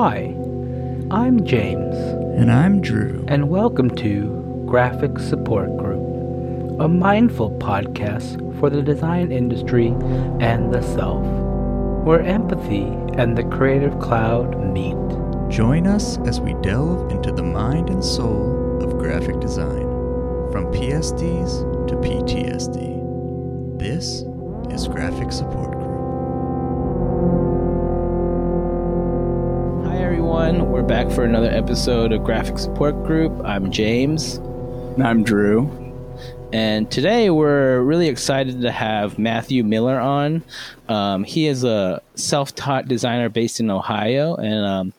Hi, I'm James, And I'm Drew. and welcome to Graphic Support Group, a mindful podcast for the design industry and the self, where empathy and the creative cloud meet. Join us as we delve into the mind and soul of graphic design, from PSDs to PTSD. This is Graphic Support everyone. We're back for another episode of Graphic Support Group. I'm James. And I'm Drew. And today we're really excited to have Matthew Miller on. Um, he is a self taught designer based in Ohio, and um,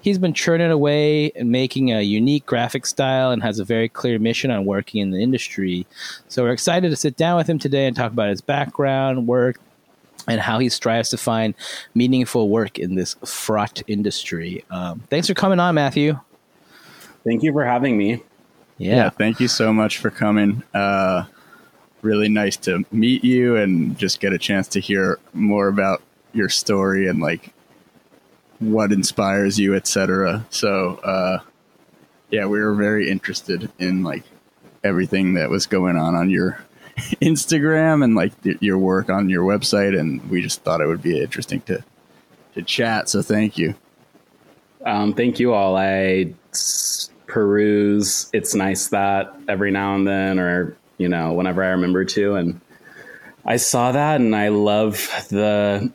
he's been churning away and making a unique graphic style and has a very clear mission on working in the industry. So we're excited to sit down with him today and talk about his background, work, and how he strives to find meaningful work in this fraught industry. Um, thanks for coming on, Matthew. Thank you for having me. Yeah. thank you so much for coming. Uh, really nice to meet you and just get a chance to hear more about your story and like what inspires you, etc. So, uh, yeah, we were very interested in like everything that was going on on your Instagram and like your work on your website, and we just thought it would be interesting to to chat. So, thank you. Um, thank you all. I peruse. It's nice that every now and then, or you know, whenever I remember to, and I saw that, and I love the.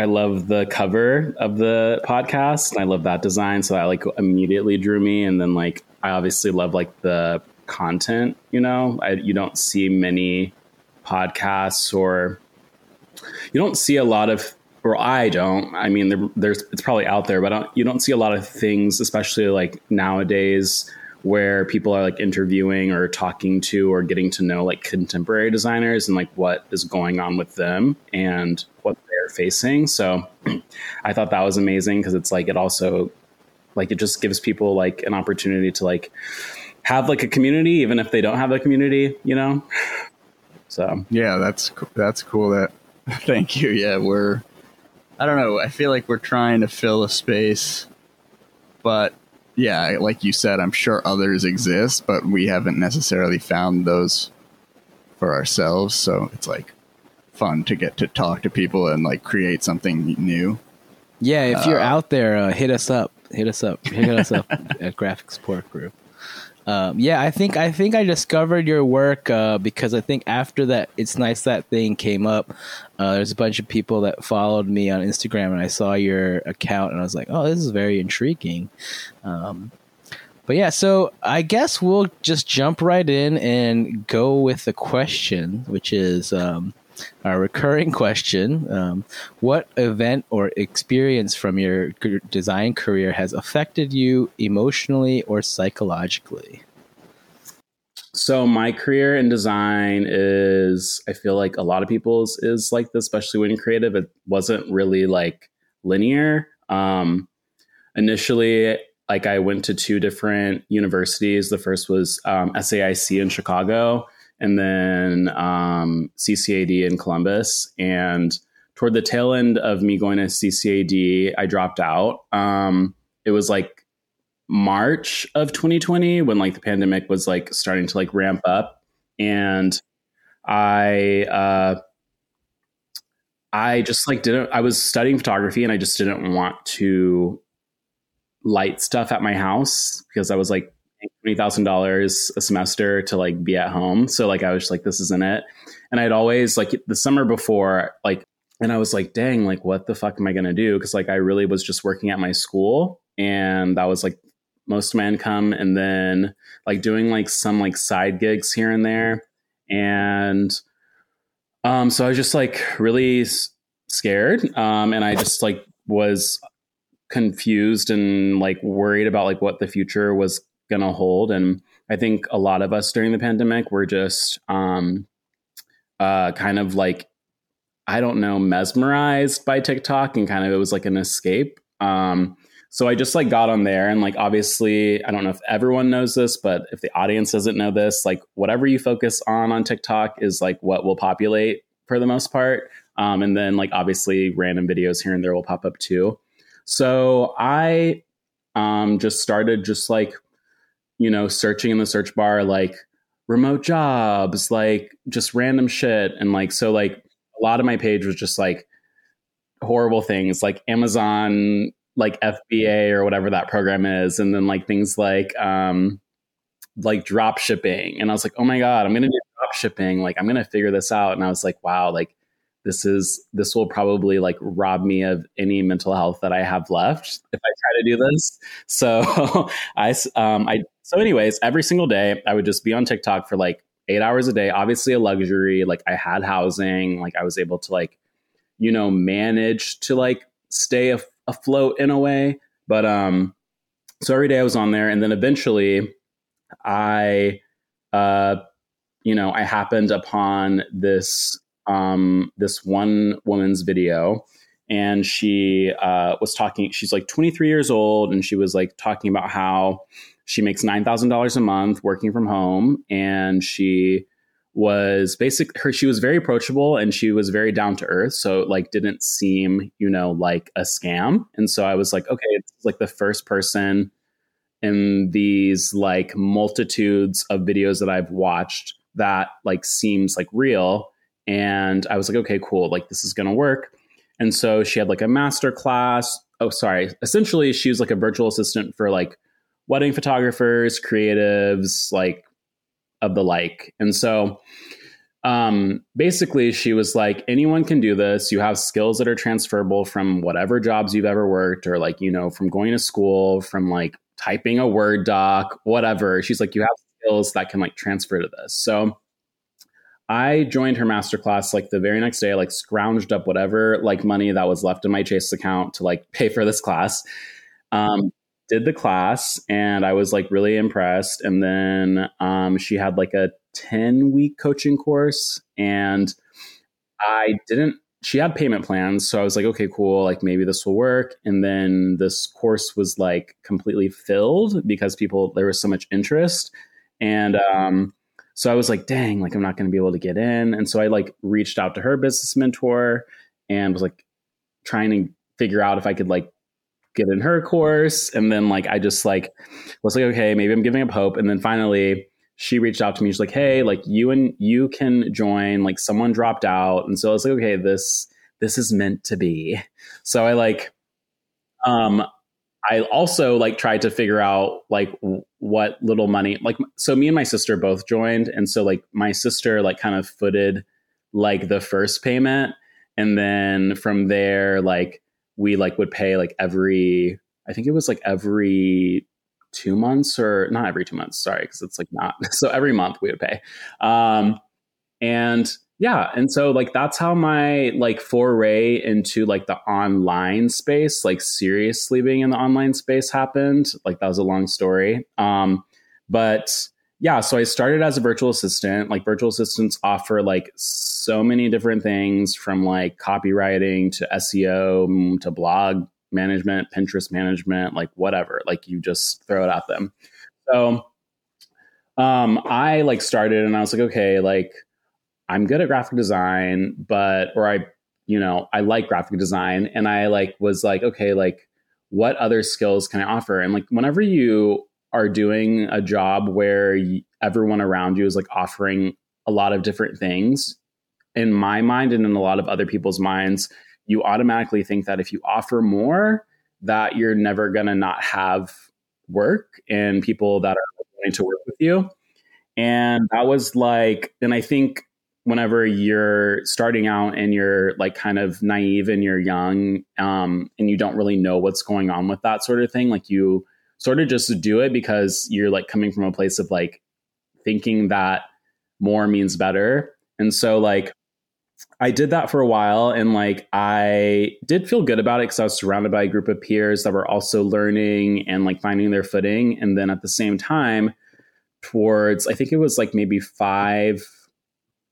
I love the cover of the podcast, I love that design. So that like immediately drew me, and then like I obviously love like the content. You know, I, you don't see many podcasts or you don't see a lot of or I don't. I mean, there, there's it's probably out there, but don't, you don't see a lot of things, especially like nowadays, where people are like interviewing or talking to or getting to know like contemporary designers and like what is going on with them and what they're facing. So I thought that was amazing because it's like it also like it just gives people like an opportunity to like have like a community, even if they don't have a community, you know. So Yeah, that's that's cool. That thank you. Yeah, we're. I don't know. I feel like we're trying to fill a space, but yeah, like you said, I'm sure others exist, but we haven't necessarily found those for ourselves. So it's like fun to get to talk to people and like create something new. Yeah, if you're out there, uh, hit us up. Hit us up. Hit us up at Graphic Support Group. Um, yeah, I think I think I discovered your work uh, because I think after that, it's nice that thing came up. Uh, there's a bunch of people that followed me on Instagram, and I saw your account, and I was like, "Oh, this is very intriguing." Um, but yeah, so I guess we'll just jump right in and go with the question, which is um, our recurring question. Um, what event or experience from your design career has affected you emotionally or psychologically? So my career in design is I feel like a lot of people's is like this, especially when creative. It wasn't really like linear. Um initially like I went to two different universities. The first was um, SAIC in Chicago and then um, CCAD in Columbus. And toward the tail end of me going to CCAD, I dropped out. Um, it was like March of 2020 when like the pandemic was like starting to like ramp up and I uh I just like didn't I was studying photography and I just didn't want to light stuff at my house because I was like twenty thousand dollars a semester to like be at home. So like I was like this isn't it. And I'd always like the summer before like and I was like, dang, like what the fuck am I gonna do? Because like I really was just working at my school and that was like most of my income and then like doing like some like side gigs here and there and um so i was just like really scared um and i just like was confused and like worried about like what the future was gonna hold and i think a lot of us during the pandemic were just um uh kind of like i don't know mesmerized by tiktok and kind of it was like an escape um so I just like got on there and like obviously I don't know if everyone knows this, but if the audience doesn't know this, like whatever you focus on on TikTok is like what will populate for the most part. Um, and then like obviously random videos here and there will pop up too. So I um, just started just like, you know, searching in the search bar, like remote jobs, like just random shit. And like, so like a lot of my page was just like horrible things like Amazon, like FBA or whatever that program is. And then like things like, um, like drop shipping. And I was like, oh my God, I'm going to do drop shipping. Like, I'm going to figure this out. And I was like, wow, like this is this will probably like rob me of any mental health that I have left if I try to do this. So I um I so anyways, every single day I would just be on TikTok for like 8 hours a day, obviously a luxury, like I had housing, like I was able to like you know manage to like stay af- afloat in a way, but um so every day I was on there and then eventually I uh you know, I happened upon this um, this one woman's video and she uh, was talking she's like 23 years old and she was like talking about how she makes $9000 a month working from home and she was basic her she was very approachable and she was very down to earth so it like didn't seem you know like a scam and so i was like okay it's like the first person in these like multitudes of videos that i've watched that like seems like real and I was like, okay, cool. Like this is to work. And so she had like a master class. Oh, sorry. Essentially, she was like a virtual assistant for like wedding photographers, creatives, like of the like. And so um, basically, she was like, anyone can do this. You have skills that are transferable from whatever jobs you've ever worked, or like, you know, from going to school, from like typing a Word doc, whatever. She's like, you have skills that can like transfer to this. So I joined her masterclass like the very next day. Like scrounged up whatever like money that was left in my Chase account to like pay for this class. Um, did the class and I was like really impressed. And then um, she had like a 10 week coaching course and I didn't, she had payment plans. So I was like, okay, cool. Like maybe this will work. And then this course was like completely filled because people, there was so much interest. And, um, so I was like, dang, like I'm not going to be able to get in. And so I like reached out to her business mentor and was like trying to figure out if I could like get in her course. And then like I just like was like, okay, maybe I'm giving up hope. And then finally she reached out to me. She's like, hey, like you and you can join. Like someone dropped out. And so I was like, okay, this this is meant to be. So I like um I also like tried to figure out like what little money like so me and my sister both joined and so like my sister like kind of footed like the first payment and then from there like we like would pay like every I think it was like every two months or not every two months sorry because it's like not so every month we would pay. Um and yeah and so like that's how my like foray into like the online space like seriously being in the online space happened. Like that was a long story. Um but yeah so i started as a virtual assistant. Like virtual assistants offer like so many different things from like copywriting to seo mm, to blog management pinterest management like whatever. Like you just throw it at them. So um i like started and i was like okay like I'm good at graphic design, but or I, you know, I like graphic design. And I like was like, okay, like what other skills can I offer? And like whenever you are doing a job where everyone around you is like offering a lot of different things, in my mind and in a lot of other people's minds, you automatically think that if you offer more, that you're never going to not have work and people that are willing to work with you. And that was like, and I think whenever you're starting out and you're like kind of naive and you're young um, and you don't really know what's going on with that sort of thing like you sort of just do it because you're like coming from a place of like thinking that more means better and so like I did that for a while and like I did feel good about it because I was surrounded by a group of peers that were also learning and like finding their footing. And then at the same time, towards I think it was like maybe five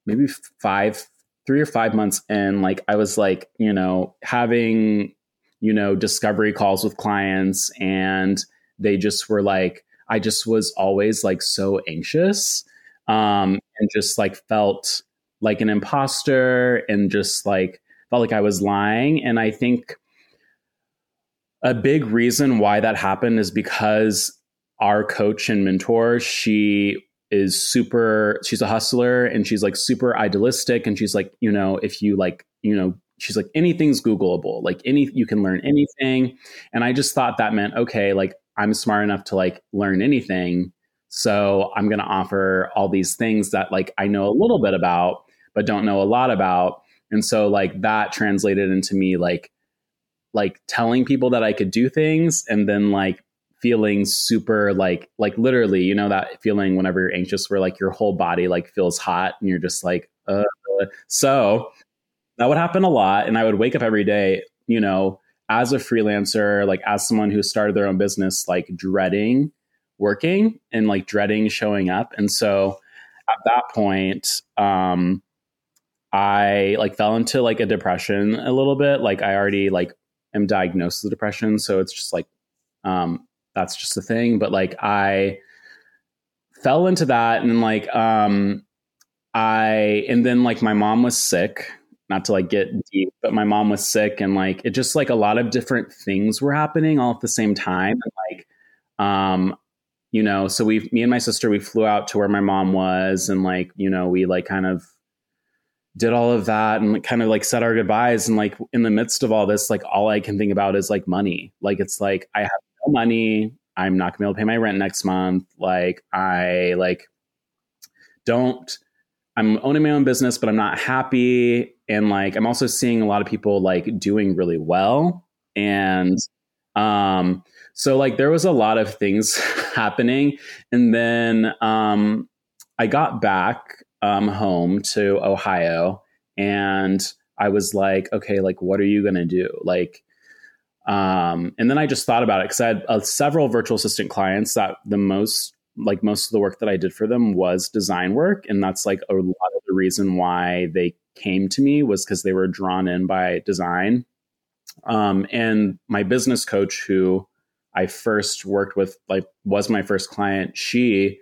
maybe five, three or five months in, like I was like, you know, having, you know, discovery calls with clients and they just were like, I just was always like so anxious um, and just like felt like an imposter and just like felt like I was lying. And I think a big reason why that happened is because our coach and mentor, she is super she's a hustler and she's like super idealistic and she's like you know if you like you know she's like anything's googleable like any you can learn anything and i just thought that meant okay like i'm smart enough to like learn anything so i'm going to offer all these things that like i know a little bit about but don't know a lot about. And so like that translated into me like like telling people that i could do things and then like feeling super like like literally you know that feeling whenever you're anxious where like your whole body like feels hot and you're just like uh. So that would happen a lot and i would wake up every day you know as a freelancer like as someone who started their own business like dreading working and like dreading showing up. And so at that point um i like fell into like a depression a little bit. Like i already like am diagnosed with depression so it's just like um that's just a thing. But like I fell into that and like um I and then like my mom was sick, not to like get deep, but my mom was sick and like it just like a lot of different things were happening all at the same time. And like um you know, so we me and my sister we flew out to where my mom was and like, you know, we like kind of did all of that and kind of like said our goodbyes and like in the midst of all this like all i can think about is like money like it's like i have no money. I'm not gonna be able to pay my rent next month. Like I like don't I'm owning my own business, but I'm not happy. And like I'm also seeing a lot of people like doing really well. And um so like there was a lot of things happening. And then um I got back um home to Ohio and I was like, okay, like what are you gonna do? Like um, and then I just thought about it because I had uh, several virtual assistant clients that the most, like most of the work that I did for them was design work. And that's like a lot of the reason why they came to me was because they were drawn in by design. Um, and my business coach, who I first worked with, like was my first client, she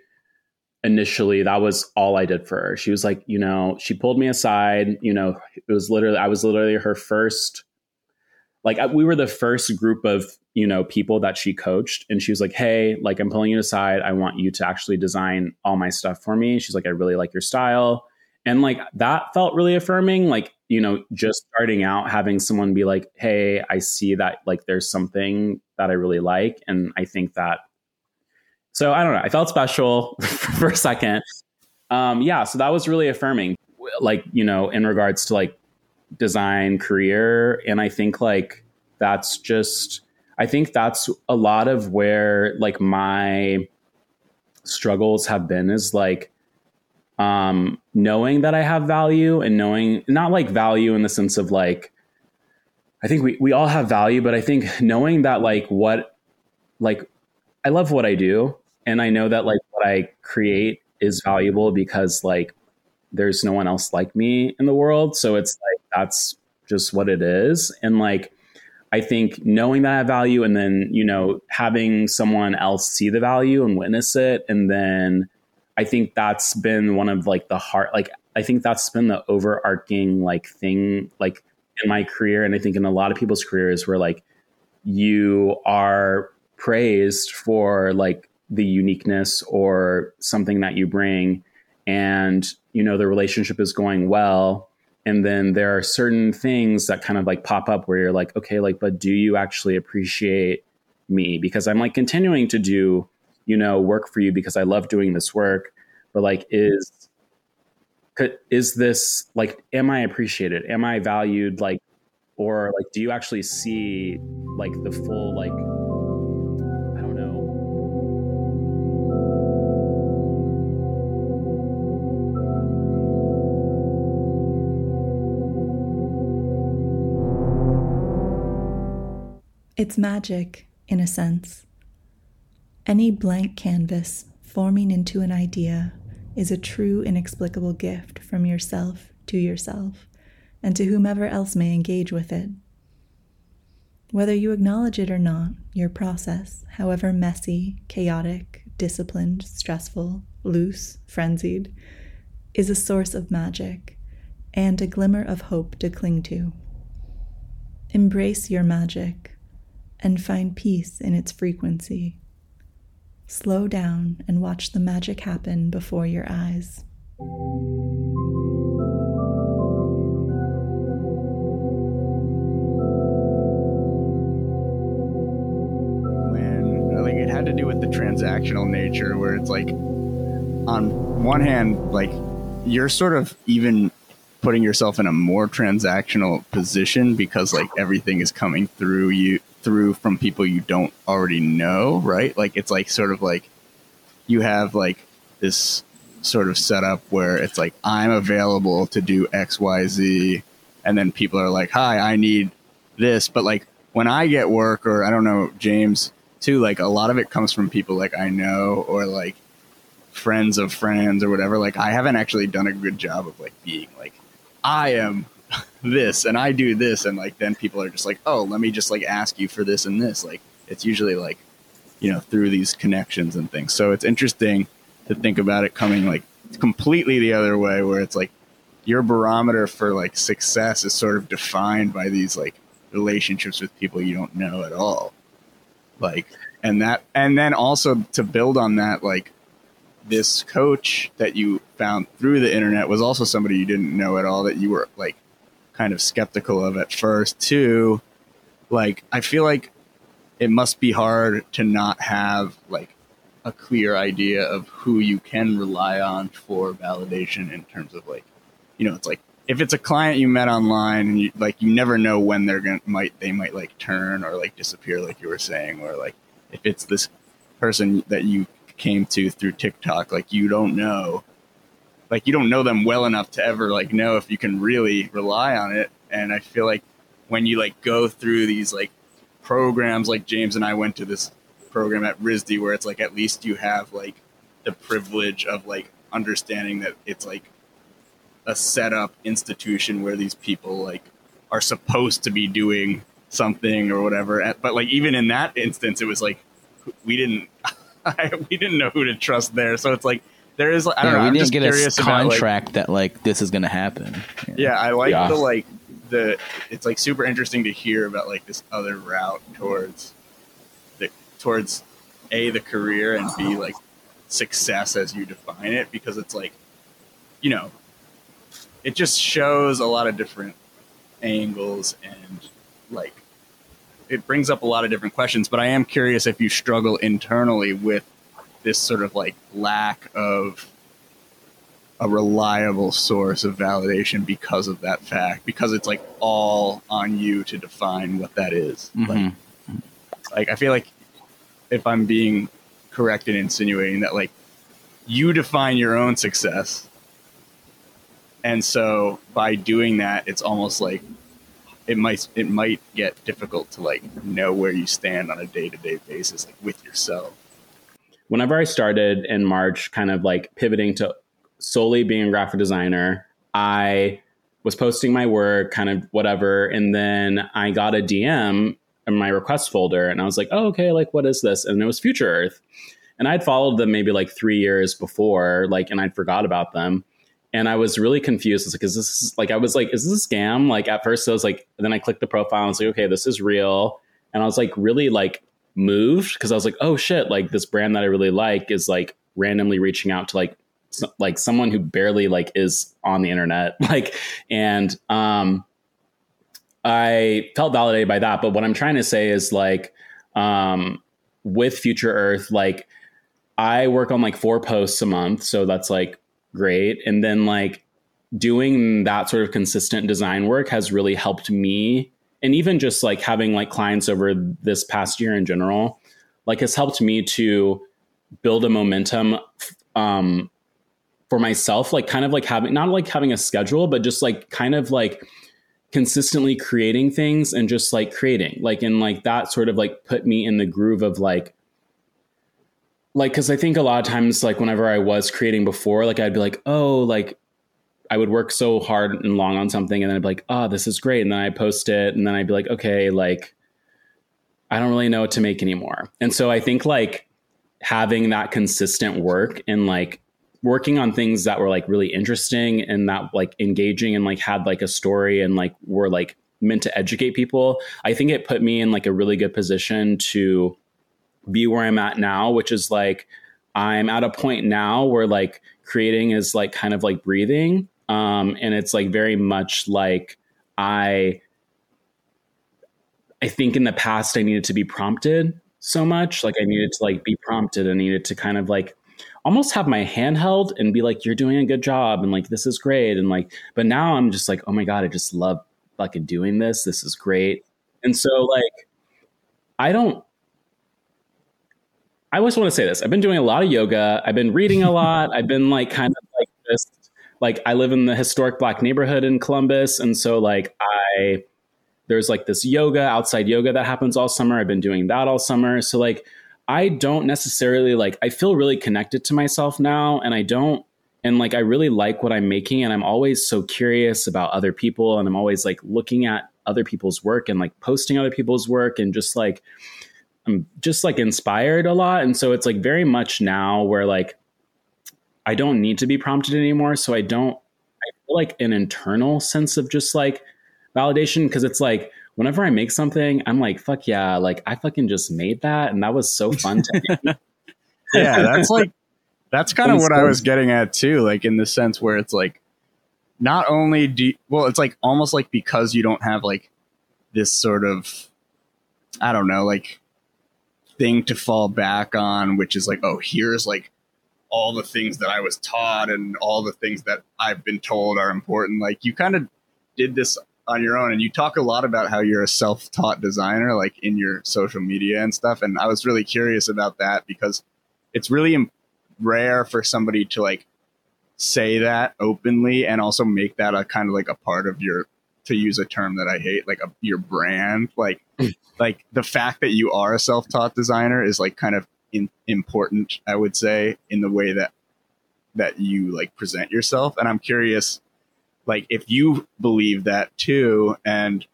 initially that was all I did for her. She was like, you know, she pulled me aside, you know, it was literally I was literally her first like we were the first group of you know people that she coached and she was like hey like i'm pulling you aside i want you to actually design all my stuff for me she's like i really like your style and like that felt really affirming like you know just starting out having someone be like hey i see that like there's something that i really like and i think that so i don't know i felt special for a second um yeah so that was really affirming like you know in regards to like design career. And I think like that's just, I think that's a lot of where like my struggles have been is like, um, knowing that I have value and knowing not like value in the sense of like, I think we, we all have value, but I think knowing that like what, like, I love what I do. And I know that like what I create is valuable because like there's no one else like me in the world. So it's like that's just what it is. And like I think knowing that I have value and then, you know, having someone else see the value and witness it. And then I think that's been one of like the heart like I think that's been the overarching like thing like in my career and I think in a lot of people's careers where like you are praised for like the uniqueness or something that you bring and you know the relationship is going well and then there are certain things that kind of like pop up where you're like okay like but do you actually appreciate me? Because i'm like continuing to do you know work for you because i love doing this work but like is is this like am i appreciated am i valued like or like do you actually see like the full like I don't know? It's magic, in a sense. Any blank canvas forming into an idea is a true, inexplicable gift from yourself to yourself and to whomever else may engage with it. Whether you acknowledge it or not, your process, however messy, chaotic, disciplined, stressful, loose, frenzied, is a source of magic and a glimmer of hope to cling to. Embrace your magic and find peace in its frequency. Slow down and watch the magic happen before your eyes. when like it had to do with the transactional nature where it's like on one hand like you're sort of even putting yourself in a more transactional position because like everything is coming through you through from people you don't already know right? Like it's like sort of like you have like this sort of setup where it's like i'm available to do xyz and then people are like hi i need this. But like when i get work or i don't know james too like a lot of it comes from people like i know or like friends of friends or whatever. Like i haven't actually done a good job of like being like i am this and i do this and like then people are just like oh let me just like ask you for this and this. Like it's usually like you know through these connections and things. So it's interesting to think about it coming like completely the other way where it's like your barometer for like success is sort of defined by these like relationships with people you don't know at all. Like and that and then also to build on that like this coach that you found through the internet was also somebody you didn't know at all that you were like kind of skeptical of at first. Too like i feel like it must be hard to not have like a clear idea of who you can rely on for validation in terms of like you know it's like if it's a client you met online and you like you never know when they're gonna might they might like turn or like disappear like you were saying or like if it's this person that you came to through TikTok like you don't know like you don't know them well enough to ever like know if you can really rely on it and I feel like when you like go through these like programs like James and I went to this program at RISD where it's like at least you have like the privilege of like understanding that it's like a set up institution where these people like are supposed to be doing something or whatever. But like even in that instance, it was like we didn't we didn't know who to trust there. So it's like there is I don't Yeah, know. we I'm didn't get a about like, contract that like this is gonna happen. yeah, I like Yeah. the like the it's like super interesting to hear about like this other route towards the towards a the career and b like success as you define it because it's like you know it just shows a lot of different angles and like it brings up a lot of different questions but i am curious if you struggle internally with this sort of like lack of a reliable source of validation because of that fact because it's like all on you to define what that is. Mhm. like like i feel like if i'm being correct in insinuating that like you define your own success and so by doing that it's almost like it might it might get difficult to like know where you stand on a day-to-day basis like with yourself whenever I started in March, kind of like pivoting to solely being a graphic designer, I was posting my work, kind of whatever. And then I got a DM in my request folder and I was like, oh, okay, like what is this? And it was Future Earth. And I'd followed them maybe like three years before, like, and I'd forgot about them. And I was really confused. I was like, is this like, I was like, is this a scam? Like, at first, I was like, then I clicked the profile and I was like, okay, this is real. And I was like, really like moved? Because I was like, oh shit, like this brand that I really like is like randomly reaching out to like so, like someone who barely like is on the internet. Like and um I felt validated by that. But what I'm trying to say is like um with Future Earth like I work on like four posts a month so that's like great. And then like doing that sort of consistent design work has really helped me and even just like having like clients over this past year in general like has helped me to build a momentum um for myself like kind of like having not like having a schedule but just like kind of like consistently creating things and just like creating like and like that sort of like put me in the groove of like like because i think a lot of times like whenever i was creating before like i'd be like oh like I would work so hard and long on something and then I'd be like, oh, this is great. And then I post it and then I'd be like, okay, like, I don't really know what to make anymore. And so I think like having that consistent work and like working on things that were like really interesting and that like engaging and like had like a story and like were like meant to educate people. I think it put me in like a really good position to be where I'm at now, which is like I'm at a point now where like creating is like kind of like breathing. Um, and it's like very much like I I think in the past I needed to be prompted so much. Like I needed to like be prompted I needed to kind of like almost have my hand held and be like, you're doing a good job and like this is great. And like, but now I'm just like, oh my God, I just love fucking doing this. This is great. And so like I don't I always want to say this. I've been doing a lot of yoga. I've been reading a lot. I've been like kind of like I live in the historic black neighborhood in Columbus. And so like I there's like this yoga, outside yoga that happens all summer. I've been doing that all summer. So like I don't necessarily like I feel really connected to myself now and I don't and like I really like what I'm making and I'm always so curious about other people and I'm always like looking at other people's work and like posting other people's work and just like I'm just like inspired a lot and so it's like very much now where like I don't need to be prompted anymore. So I don't I feel like an internal sense of just like validation because it's like whenever I make something, I'm like, fuck yeah, like I fucking just made that. And that was so fun to me. yeah, that's like that's kind of what I was getting at too, like in the sense where it's like not only do you, well, it's like almost like because you don't have like this sort of I don't know, like thing to fall back on, which is like, oh, here's like all the things that I was taught and all the things that I've been told are important. Like you kind of did this on your own and you talk a lot about how you're a self-taught designer like in your social media and stuff and i was really curious about that because it's really rare for somebody to like say that openly and also make that a kind of like a part of your to use a term that i hate like a, your brand like mm. like the fact that you are a self-taught designer is like kind of in, important i would say in the way that that you like present yourself. And i'm curious like if you believe that too and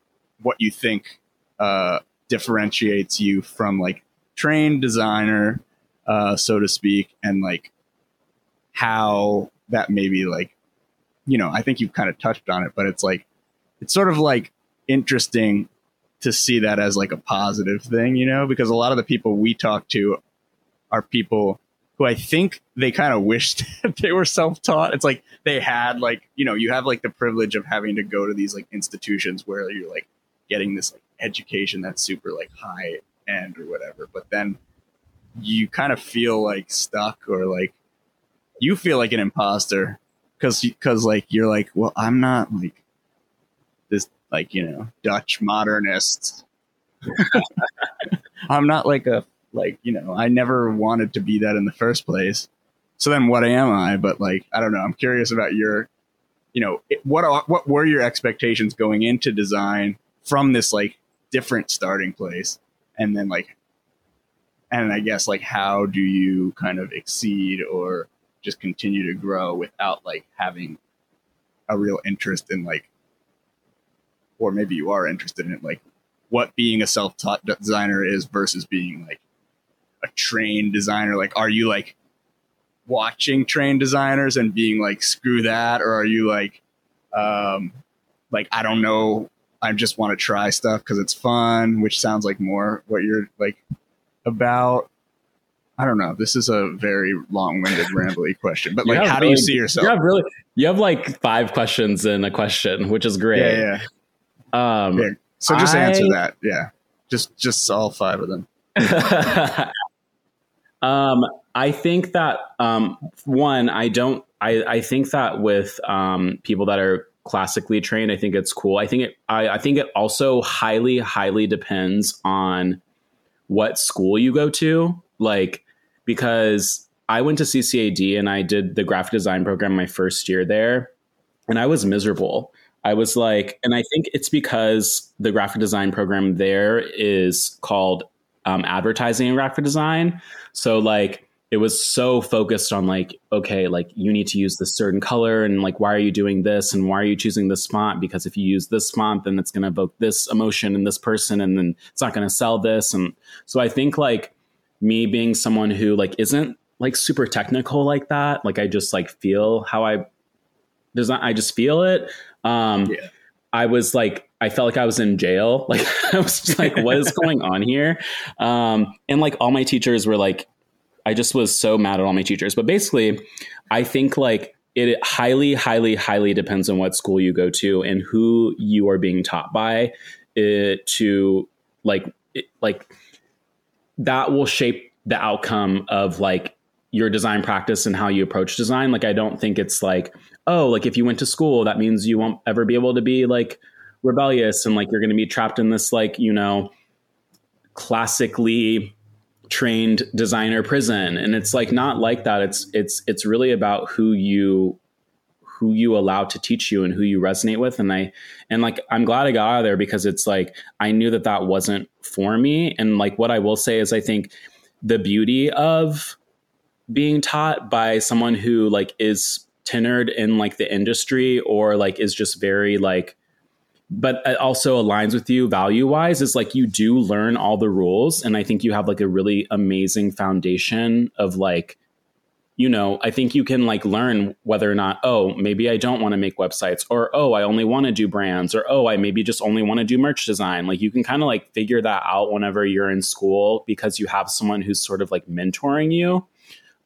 what you think uh, differentiates you from like trained designer uh, so to speak and like how that maybe like you know i think you've kind of touched on it but it's like it's sort of like interesting to see that as like a positive thing you know because a lot of the people we talk to are people who I think they kind of wished they were self-taught. It's like they had like, you know, you have like the privilege of having to go to these like institutions where you're like getting this like education that's super like high end or whatever. But then you kind of feel like stuck or like you feel like an imposter because because like you're like, well, I'm not like this like you know Dutch modernist. I'm not like a like, you know, I never wanted to be that in the first place. So then what am I? But like, I don't know. I'm curious about your, you know, what, are, what were your expectations going into design from this like different starting place? And then like, and I guess like, how do you kind of exceed or just continue to grow without like having a real interest in like, or maybe you are interested in like what being a self-taught designer is versus being like a trained designer? Like, are you like watching trained designers and being like, screw that? Or are you like, um, like, I don't know, I just want to try stuff because it's fun, which sounds like more what you're like about. I don't know. This is a very long-winded, rambly question, but like, how really, do you see yourself? You have really, you have like five questions in a question, which is great. Yeah, yeah. Um, yeah. So just I, answer that. Yeah, just just all five of them. Um, I think that um, one, I don't. I, I think that with um, people that are classically trained, I think it's cool. I think it. I, I think it also highly, highly depends on what school you go to. Like because I went to CCAD and I did the graphic design program my first year there, and I was miserable. I was like, and I think it's because the graphic design program there is called um, advertising and graphic design. So like it was so focused on like, okay, like you need to use this certain color and like why are you doing this and why are you choosing this font? Because if you use this font, then it's gonna evoke this emotion in this person and then it's not gonna sell this. And so I think like me being someone who like isn't like super technical like that, like I just like feel how I there's not I just feel it. Um yeah. I was like I felt like I was in jail. Like I was just like, what is going on here? Um, and like all my teachers were like, I just was so mad at all my teachers. But basically, I think like it highly, highly, highly depends on what school you go to and who you are being taught by. It, to like, it, like that will shape the outcome of like your design practice and how you approach design. Like, I don't think it's like, oh, like if you went to school, that means you won't ever be able to be like rebellious and like you're going to be trapped in this like you know classically trained designer prison. And it's like not like that. It's it's it's really about who you who you allow to teach you and who you resonate with. And i and like i'm glad i got out of there because it's like i knew that that wasn't for me. And like what i will say is i think the beauty of being taught by someone who like is tenured in like the industry or like is just very like but it also aligns with you value wise is like you do learn all the rules and i think you have like a really amazing foundation of like you know i think you can like learn whether or not oh maybe i don't want to make websites or oh i only want to do brands or oh i maybe just only want to do merch design. Like you can kind of like figure that out whenever you're in school because you have someone who's sort of like mentoring you.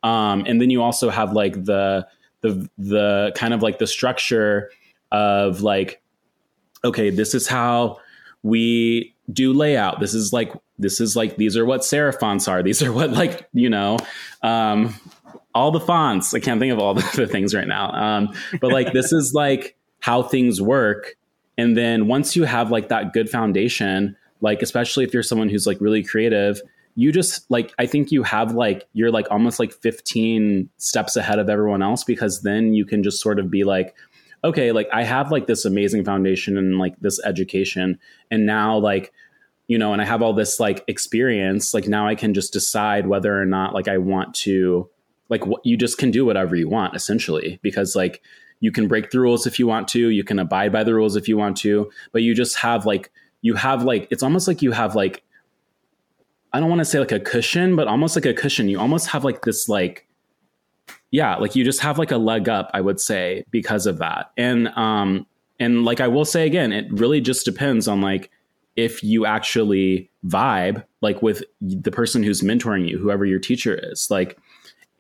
Um, and then you also have like the the the kind of like the structure of like okay, this is how we do layout. This is like this is like these are what serif fonts are. These are what like you know um, all the fonts. I can't think of all the, the things right now. Um, but like this is like how things work. And then once you have like that good foundation, like especially if you're someone who's like really creative, you just like I think you have like you're like almost like 15 steps ahead of everyone else because then you can just sort of be like okay, like I have like this amazing foundation and like this education, and now like you know, and I have all this like experience, like now I can just decide whether or not like I want to like what you just can do whatever you want essentially because like you can break the rules if you want to, you can abide by the rules if you want to, but you just have like you have like it's almost like you have like I don't want to say like a cushion, but almost like a cushion. You almost have like this like yeah, like you just have like a leg up, I would say, because of that. And um and like I will say again, it really just depends on like if you actually vibe like with the person who's mentoring you, whoever your teacher is. Like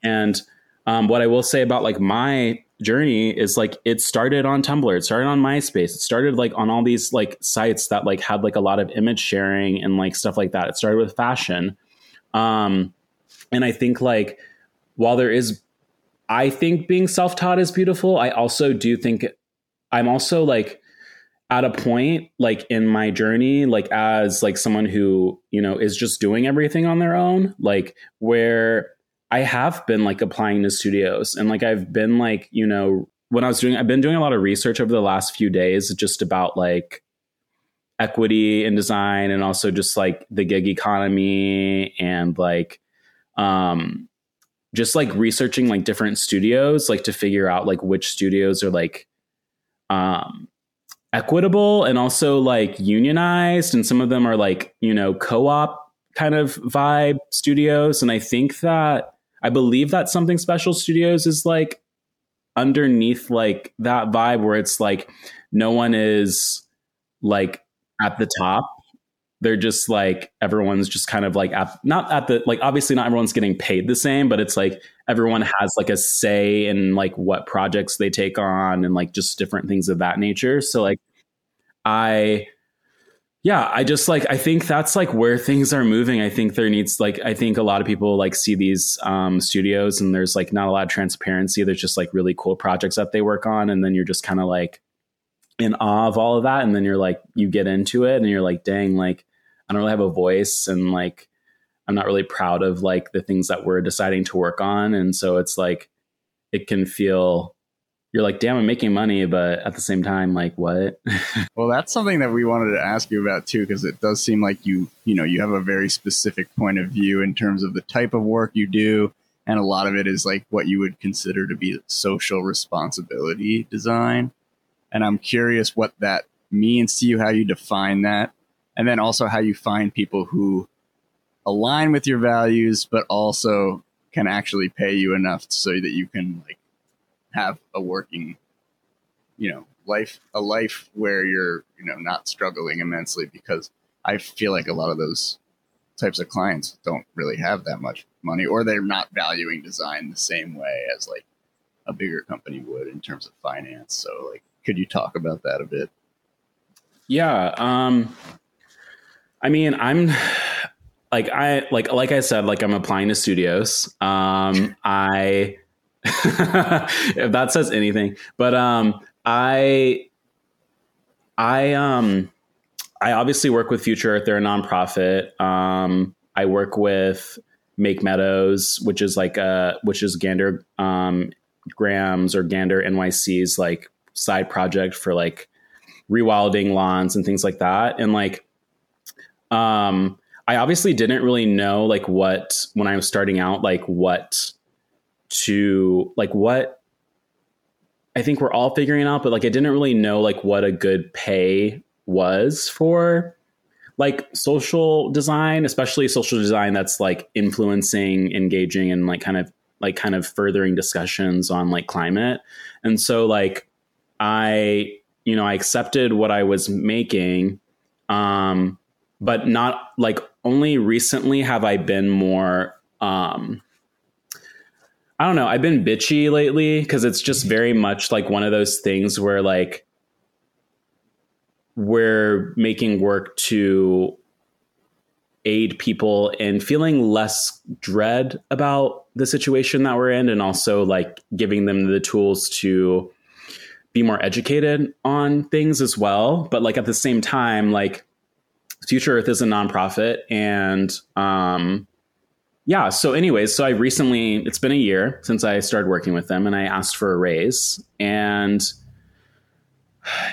and um what I will say about like my journey is like it started on Tumblr, it started on MySpace, it started like on all these like sites that like had like a lot of image sharing and like stuff like that. It started with fashion. Um and I think like while there is I think being self taught is beautiful. I also do think I'm also like at a point like in my journey like as like someone who you know is just doing everything on their own like where i have been like applying to studios and like i've been like you know when i was doing i've been doing a lot of research over the last few days just about like equity in design and also just like the gig economy and like um just like researching like different studios like to figure out like which studios are like um equitable and also like unionized and some of them are like you know co-op kind of vibe studios. And i think that i believe that something special studios is like underneath like that vibe where it's like no one is like at the top they're just like everyone's just kind of like at, not at the like obviously not everyone's getting paid the same but it's like everyone has like a say in like what projects they take on and like just different things of that nature. So like i yeah i just like i think that's like where things are moving. I think there needs like i think a lot of people like see these um, studios and there's like not a lot of transparency. There's just like really cool projects that they work on and then you're just kind of like in awe of all of that and then you're like you get into it and you're like dang like I don't really have a voice and like I'm not really proud of like the things that we're deciding to work on. And so it's like it can feel you're like, damn, I'm making money, but at the same time, like what? well, that's something that we wanted to ask you about too, because it does seem like you, you know, you have a very specific point of view in terms of the type of work you do. And a lot of it is like what you would consider to be social responsibility design. And I'm curious what that means to you, how you define that, and then also how you find people who align with your values but also can actually pay you enough so that you can like have a working you know life a life where you're you know not struggling immensely because I feel like a lot of those types of clients don't really have that much money or they're not valuing design the same way as like a bigger company would in terms of finance. So like could you talk about that a bit? Yeah, um I mean, I'm like I like like I said like I'm applying to studios. Um I if that says anything. But um I I um I obviously work with Future Earth. They're a nonprofit. Um, I work with Make Meadows, which is like a which is Gander um, Grams or Gander NYC's like side project for like rewilding lawns and things like that. And like, um, I obviously didn't really know like what when I was starting out, like what to like what I think we're all figuring out, but like I didn't really know like what a good pay was for like social design, especially social design that's like influencing, engaging, and like kind of like kind of furthering discussions on like climate. And so like I, you know, I accepted what I was making, um, but not like only recently have I been more um I don't know, I've been bitchy lately because it's just very much like one of those things where like we're making work to aid people in feeling less dread about the situation that we're in and also like giving them the tools to be more educated on things as well but like at the same time like future earth is a nonprofit and um yeah so anyways so i recently it's been a year since i started working with them and i asked for a raise and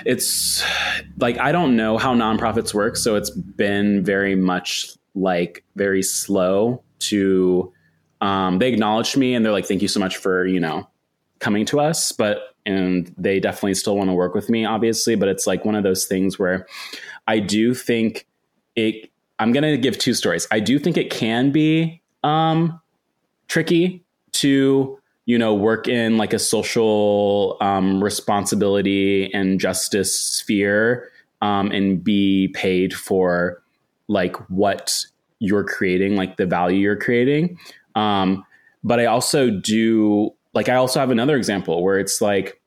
it's like I don't know how nonprofits work, so it's been very much like very slow to. Um, they acknowledged me and they're like, "Thank you so much for you know coming to us," but and they definitely still want to work with me, obviously. But it's like one of those things where I do think it. I'm gonna give two stories. I do think it can be um, tricky to you know, work in like a social um, responsibility and justice sphere um, and be paid for like what you're creating, like the value you're creating. Um, but I also do like I also have another example where it's like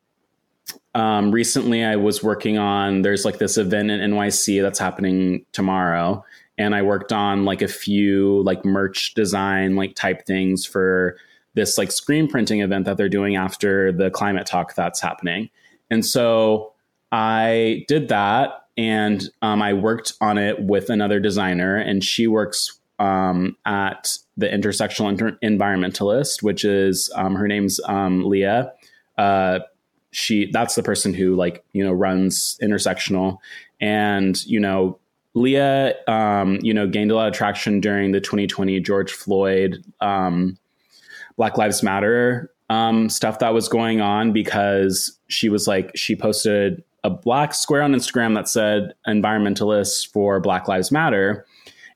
um, recently I was working on there's like this event in NYC that's happening tomorrow, and I worked on like a few like merch design like type things for this like screen printing event that they're doing after the climate talk that's happening. And so I did that and um, I worked on it with another designer, and she works um, at the Intersectional Inter- Environmentalist, which is um, her name's um, Leah. Uh, she that's the person who like you know runs Intersectional, and you know Leah, um, you know, gained a lot of traction during the 2020 George Floyd um, Black Lives Matter um, stuff that was going on because she was like, she posted a black square on Instagram that said environmentalists for Black Lives Matter.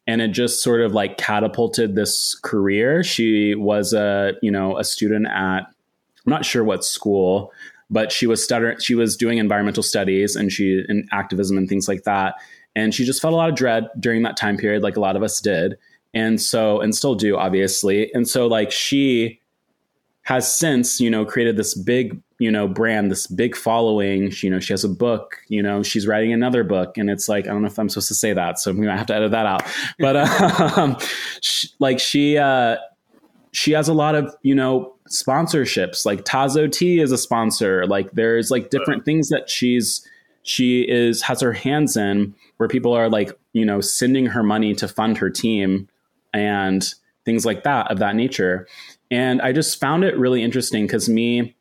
And it just sort of like catapulted this career. She was a, you know, a student at, I'm not sure what school, but she was stuttering, she was doing environmental studies and she, and activism and things like that. And she just felt a lot of dread during that time period, like a lot of us did and so and still do obviously and so like she has since you know created this big you know brand this big following. She, you know she has a book you know she's writing another book. And it's like i don't know if i'm supposed to say that so i'm gonna have to edit that out. But um, she, like she uh she has a lot of you know sponsorships. Like tazo tea is a sponsor. Like there's like different things that she's she is has her hands in where people are like you know sending her money to fund her team and things like that of that nature. And I just found it really interesting because me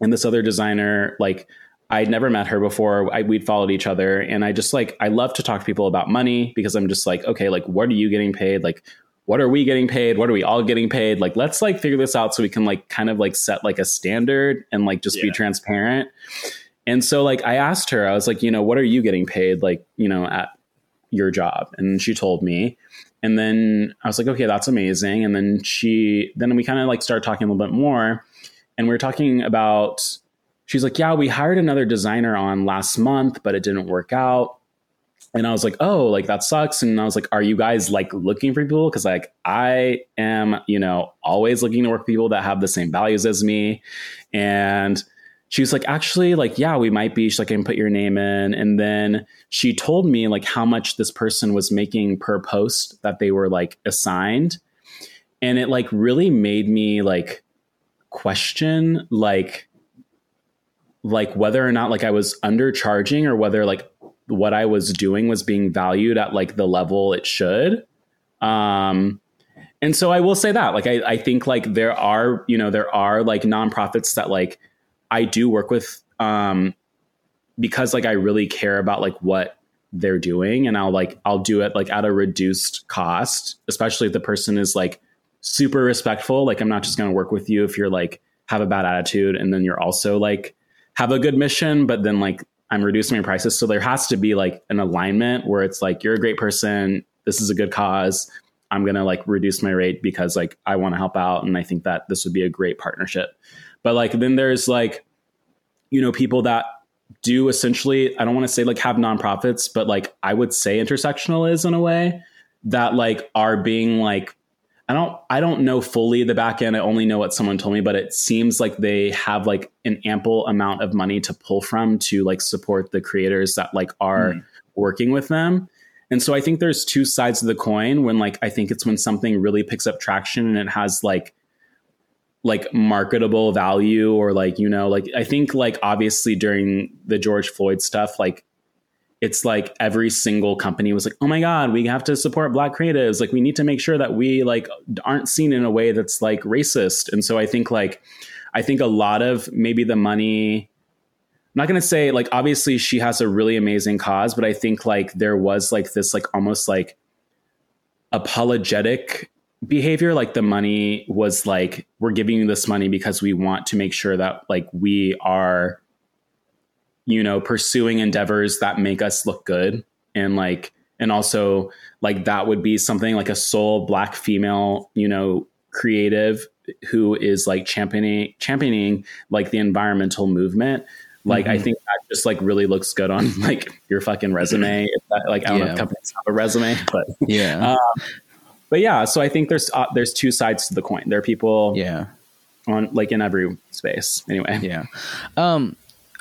and this other designer, like, I'd never met her before. I, we'd followed each other, and I just like I love to talk to people about money because I'm just like, okay, like, what are you getting paid? Like, what are we getting paid? What are we all getting paid? Like, let's like figure this out so we can like kind of like set like a standard and like just yeah. be transparent. And so like I asked her, I was like, you know, what are you getting paid? Like, you know, at your job, and she told me, and then I was like, okay, that's amazing. And then she, then we kind of like started talking a little bit more. And we were talking about she's like, yeah, we hired another designer on last month, but it didn't work out. And I was like, oh, like that sucks. And I was like, are you guys like looking for people? Cause like I am, you know, always looking to work with people that have the same values as me. And she was like, actually, like, yeah, we might be. She's like, I can put your name in. And then she told me like how much this person was making per post that they were like assigned. And it like really made me like question like like whether or not like I was undercharging or whether like what I was doing was being valued at like the level it should. Um and so I will say that like I, I think like there are, you know, there are like nonprofits that like I do work with um because like I really care about like what they're doing and I'll like I'll do it like at a reduced cost, especially if the person is like super respectful. Like I'm not just going to work with you if you're like have a bad attitude and then you're also like have a good mission, but then like I'm reducing my prices. So there has to be like an alignment where it's like you're a great person, this is a good cause. I'm going to like reduce my rate because like I want to help out and I think that this would be a great partnership. But like then there's like you know people that do essentially I don't want to say like have nonprofits, but like I would say intersectional is in a way that like are being like I don't I don't know fully the back end. I only know what someone told me, but it seems like they have like an ample amount of money to pull from to like support the creators that like are mm. working with them. And so I think there's two sides of the coin when like I think it's when something really picks up traction and it has like like marketable value or like you know like I think like obviously during the George Floyd stuff like it's like every single company was like, "Oh my god, we have to support black creatives. Like we need to make sure that we like aren't seen in a way that's like racist." And so I think like I think a lot of maybe the money I'm not going to say like obviously she has a really amazing cause, but I think like there was like this like almost like apologetic behavior like the money was like we're giving you this money because we want to make sure that like we are you know, pursuing endeavors that make us look good and like and also like that would be something like a sole black female, you know, creative who is like championing championing like the environmental movement. Like mm-hmm. I think that just like really looks good on like your fucking resume. That, like I don't yeah. know if companies have a resume, but yeah. Um, but yeah, so I think there's uh, there's two sides to the coin. There are people yeah on like in every space anyway. Yeah. Um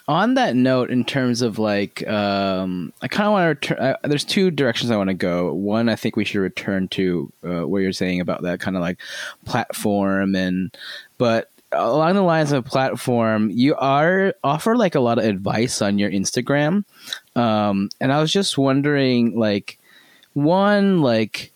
on that note, in terms of like, um, I kind of want to return. There's two directions I want to go. One, I think we should return to uh, what you're saying about that kind of like platform, and but along the lines of platform, you are offer like a lot of advice on your Instagram, um, and I was just wondering, like, one, like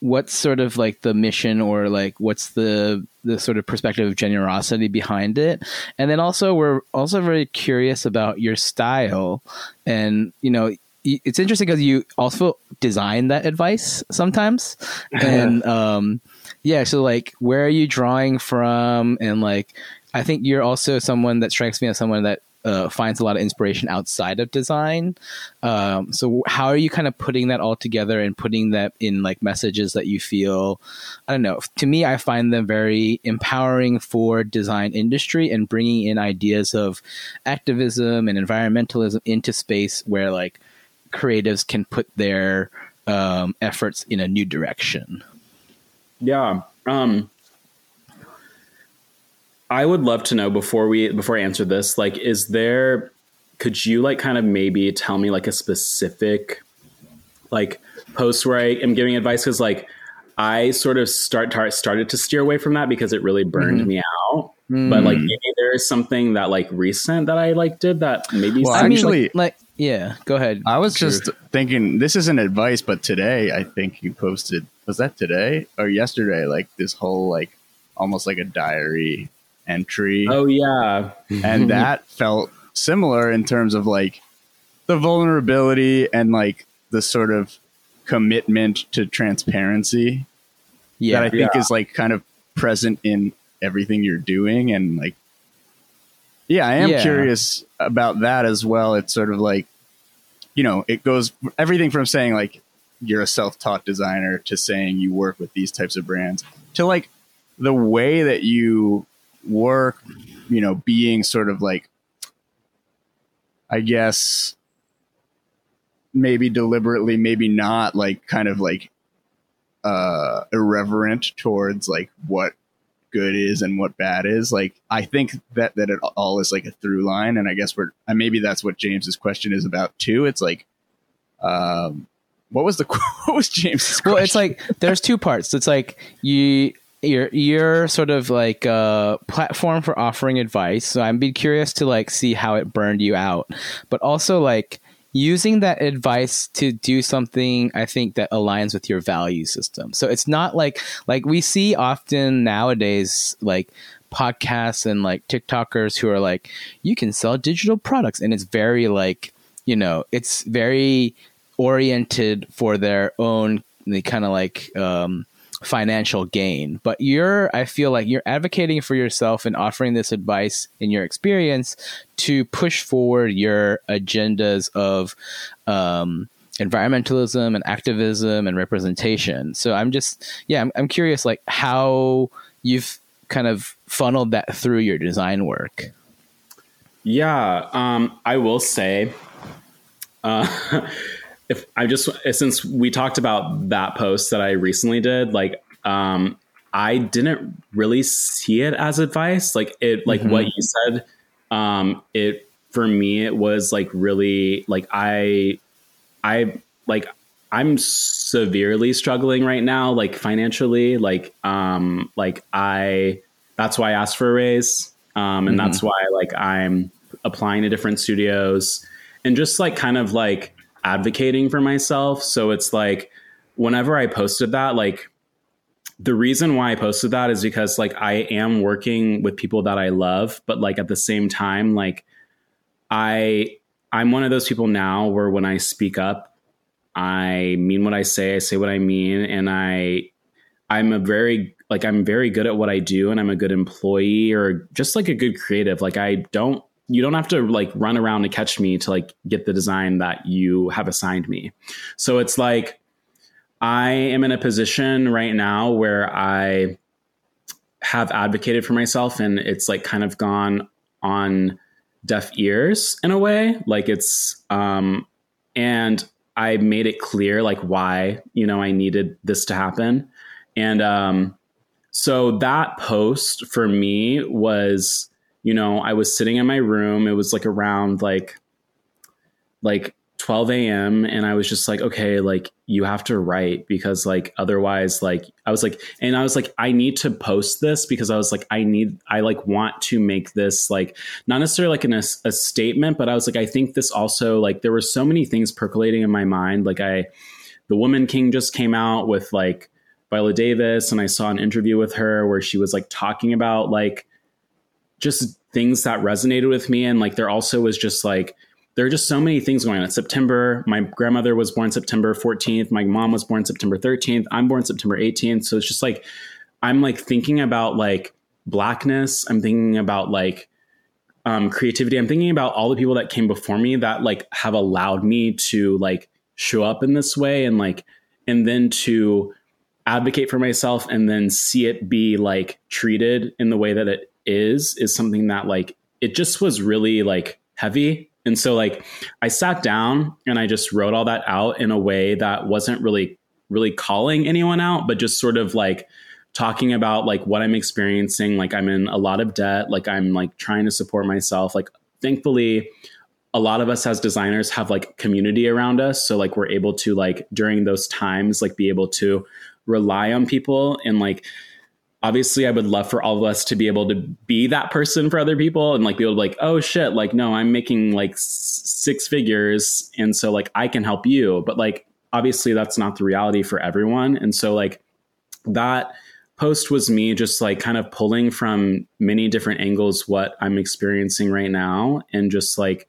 what's sort of like the mission or like what's the the sort of perspective of generosity behind it? And then also we're also very curious about your style. And you know it's interesting because you also design that advice sometimes. And um yeah so like where are you drawing from? And like i think you're also someone that strikes me as someone that uh, finds a lot of inspiration outside of design. Um, so how are you kind of putting that all together and putting that in like messages that you feel? I don't know. To me, I find them very empowering for design industry and bringing in ideas of activism and environmentalism into space where like creatives can put their um, efforts in a new direction. Yeah. Um, I would love to know before we before I answer this, like, is there could you like kind of maybe tell me like a specific like post where I am giving advice because like I sort of start tar- started to steer away from that because it really burned mm-hmm. me out. Mm. But like maybe there is something that like recent that I like did that maybe well, actually like, like, yeah, go ahead. I was just thinking this isn't advice, but today I think you posted was that today or yesterday like this whole like almost like a diary entry. Oh yeah, and that felt similar in terms of like the vulnerability and like the sort of commitment to transparency yeah, that I think yeah. is like kind of present in everything you're doing and like yeah, I am yeah. curious about that as well. It's sort of like you know, it goes everything from saying like you're a self-taught designer to saying you work with these types of brands to like the way that you work, you know, being sort of like I guess maybe deliberately, maybe not, like kind of like uh irreverent towards like what good is and what bad is. Like I think that that it all is like a through line, and I guess we're and maybe that's what James's question is about too. It's like, um, what was the what was James's? Well, it's like there's two parts. It's like you you're you're sort of like a platform for offering advice. So I'm be curious to like see how it burned you out, but also like using that advice to do something I think that aligns with your value system. So it's not like like we see often nowadays like podcasts and like TikTokers who are like you can sell digital products and it's very like you know it's very oriented for their own the kind of like um financial gain but you're i feel like you're advocating for yourself and offering this advice in your experience to push forward your agendas of um, environmentalism and activism and representation. So i'm just yeah I'm, I'm curious like how you've kind of funneled that through your design work. Yeah, um, I will say, uh, if I just since we talked about that post that I recently did, like um, I didn't really see it as advice. Like it, like what you said, um, it for me it was like really like I, I like I'm severely struggling right now, like financially, like um, like I that's why I asked for a raise. Um, and that's why like I'm applying to different studios and just like kind of like advocating for myself. So it's like whenever I posted that, like the reason why I posted that is because like I am working with people that I love, but like at the same time, like I I'm one of those people now where when I speak up, I mean what I say, I say what I mean, and I I'm a very like I'm very good at what I do and I'm a good employee or just like a good creative. Like I don't you don't have to like run around to catch me to like get the design that you have assigned me. So it's like I am in a position right now where I have advocated for myself and it's like kind of gone on deaf ears in a way. Like it's um and I made it clear like why, you know, I needed this to happen. And um so that post for me was, you know, I was sitting in my room. It was like around like like 12 a.m. and I was just like, okay, like you have to write because like otherwise, like I was like, and I was like, I need to post this because I was like, I need, I like want to make this like not necessarily like an, a, a statement, but I was like, I think this also like there were so many things percolating in my mind. Like I, the Woman King just came out with like Viola Davis, and I saw an interview with her where she was like talking about like just things that resonated with me, and like there also was just like there are just so many things going on. September, my grandmother was born September 14th. My mom was born September 13th. I'm born September 18th. So it's just like I'm like thinking about like blackness. I'm thinking about like um, creativity. I'm thinking about all the people that came before me that like have allowed me to like show up in this way and like and then to advocate for myself and then see it be like treated in the way that it is is something that like it just was really like heavy. And so like I sat down and I just wrote all that out in a way that wasn't really really calling anyone out but just sort of like talking about like what I'm experiencing. Like I'm in a lot of debt. Like I'm like trying to support myself. Like thankfully a lot of us as designers have like community around us. So like we're able to like during those times like be able to rely on people and like obviously i would love for all of us to be able to be that person for other people and like be able to like oh shit like no i'm making like six figures and so like i can help you. But like obviously that's not the reality for everyone. And so like that post was me just like kind of pulling from many different angles what i'm experiencing right now and just like